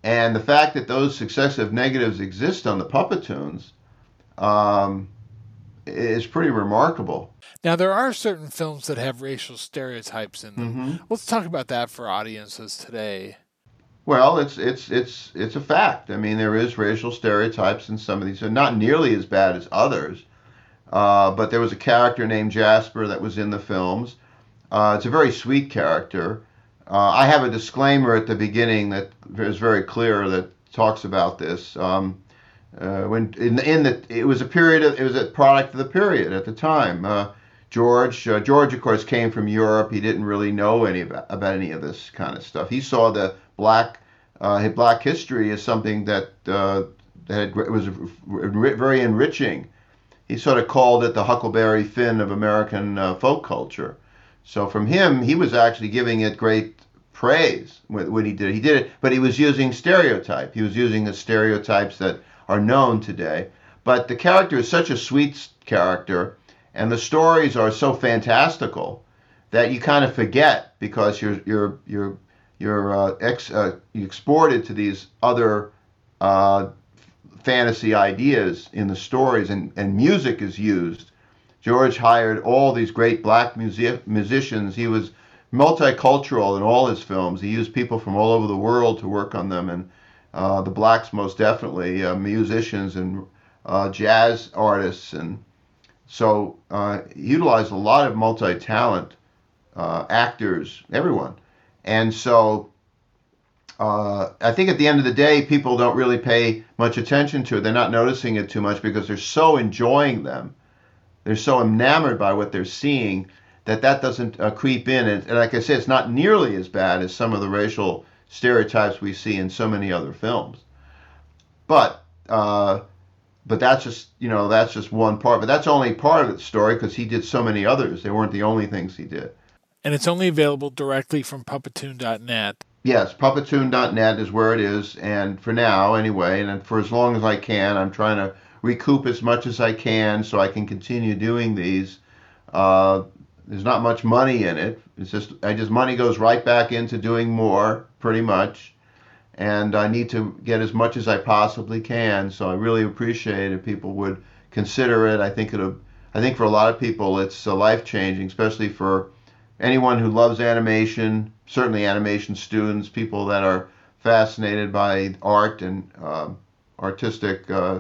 And the fact that those successive negatives exist on the Puppetoons um, is pretty remarkable. Now, there are certain films that have racial stereotypes in them. Mm-hmm. Let's talk about that for audiences today. Well, it's it's it's it's a fact. I mean, there is racial stereotypes in some of these, and not nearly as bad as others. Uh, but there was a character named Jasper that was in the films. Uh, it's a very sweet character. Uh, I have a disclaimer at the beginning that is very clear that talks about this. Um, uh, when in, in the it was a period of it was a product of the period at the time. Uh, George. Uh, George, of course, came from Europe. He didn't really know any about, about any of this kind of stuff. He saw the black uh, black history as something that uh, that was very enriching. He sort of called it the Huckleberry Finn of American uh, folk culture. So from him, he was actually giving it great praise when he did it. He did it, but he was using stereotype. He was using the stereotypes that are known today. But the character is such a sweet character and the stories are so fantastical that you kind of forget because you're you're you're you're uh, ex, uh, exported to these other uh, fantasy ideas in the stories, and, and music is used. George hired all these great black music, musicians. He was multicultural in all his films. He used people from all over the world to work on them, and uh, the blacks most definitely, uh, musicians and uh, jazz artists and so uh, utilized a lot of multi-talent uh, actors, everyone, and so uh, I think at the end of the day, people don't really pay much attention to it. They're not noticing it too much because they're so enjoying them. They're so enamored by what they're seeing that that doesn't uh, creep in. And, and, like I said, it's not nearly as bad as some of the racial stereotypes we see in so many other films. But uh, but that's just you know that's just one part. But that's only part of the story because he did so many others. They weren't the only things he did. And it's only available directly from puppetoon.net yes puppetoon.net is where it is. And for now anyway and for as long as i can i'm trying to recoup as much as i can so i can continue doing these uh, there's not much money in it it's just i just money goes right back into doing more pretty much and I need to get as much as I possibly can. So I really appreciate if people would consider it. I think it'll. I think for a lot of people, it's uh, life changing, especially for anyone who loves animation. Certainly, animation students, people that are fascinated by art and uh, artistic uh,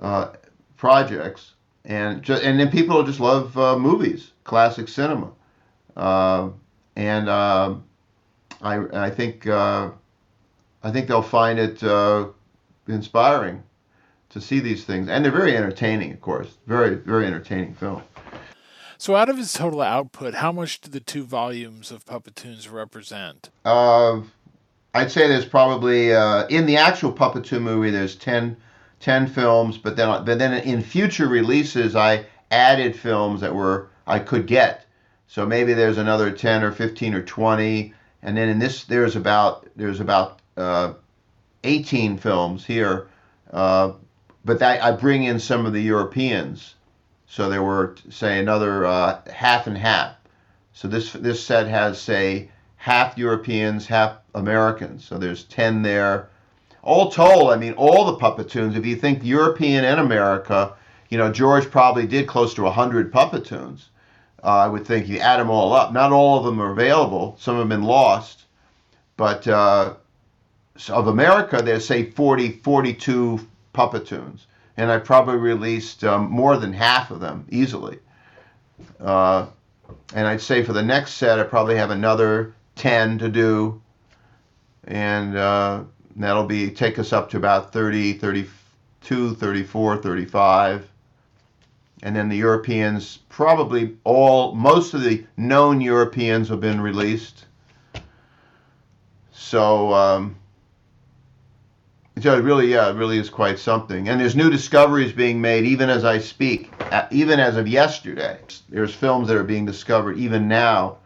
uh, projects, and just, and then people just love uh, movies, classic cinema, uh, and I I think I think they'll find it uh, inspiring to see these things, and they're very entertaining, of course. Very, very entertaining film. So, out of his total output, how much do the two volumes of Puppetoons represent? Uh, I'd say there's probably uh, in the actual Puppetoon movie there's 10, 10 films, but then but then in future releases I added films that were I could get. So maybe there's another 10 or 15 or 20, and then in this there's about there's about uh, 18 films here, uh, but that I bring in some of the Europeans. So there were say another uh, half and half. So this this set has say half Europeans, half Americans. So there's 10 there. All told, I mean, all the Puppetoons, if you think European and America, you know, George probably did close to 100 Puppetoons. Uh, I would think you add them all up. Not all of them are available. Some have been lost. But uh, of America, there's, say, 40, 42 Puppetoons. And I probably released um, more than half of them easily. Uh, and I'd say for the next set, I probably have another 10 to do and uh, that'll be take us up to about 30 32 34 35 and then the europeans probably all most of the known europeans have been released. So um, so it really yeah it really is quite something. And there's new discoveries being made even as i speak even as of yesterday. There's films that are being discovered even now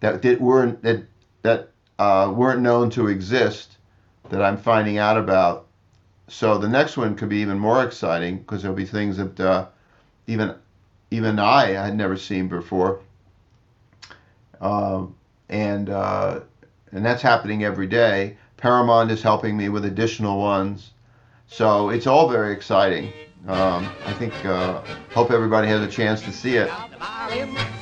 that, that weren't that that uh, weren't known to exist that I'm finding out about. So the next one could be even more exciting because there'll be things that uh, even even I had never seen before. Uh, and uh, and that's happening every day. Paramount is helping me with additional ones. So it's all very exciting. Um, I think, uh, hope everybody has a chance to see it.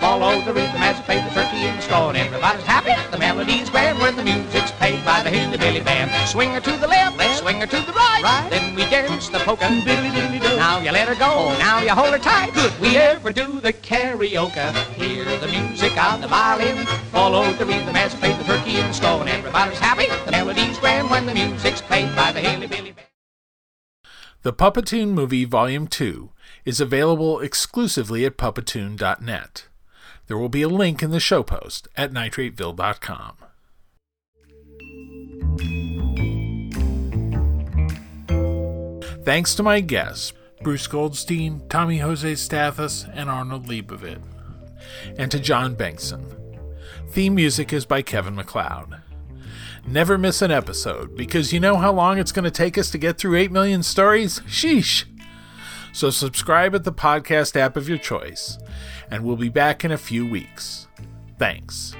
Follow the rhythm as play the turkey in the store and everybody's happy. The melody's grand when the music's played by the hillbilly band. Swing her to the left, left. swing her to the right. right. Then we dance the polka. Now you let her go, now you hold her tight. Good, we ever do the karaoke. Hear the music of the violin. Follow the rhythm as play the turkey in the store and everybody's happy. The melody's grand when the music's played by the hillbilly band. The Puppetoon Movie Volume 2 is available exclusively at puppetoon.net. There will be a link in the show post at nitrateville.com. Thanks to my guests, Bruce Goldstein, Tommy Jose Stathes, and Arnold Leibovit, and to John Bengtson. Theme music is by Kevin MacLeod. Never miss an episode because you know how long it's going to take us to get through 8 million stories? Sheesh! So subscribe at the podcast app of your choice, and we'll be back in a few weeks. Thanks.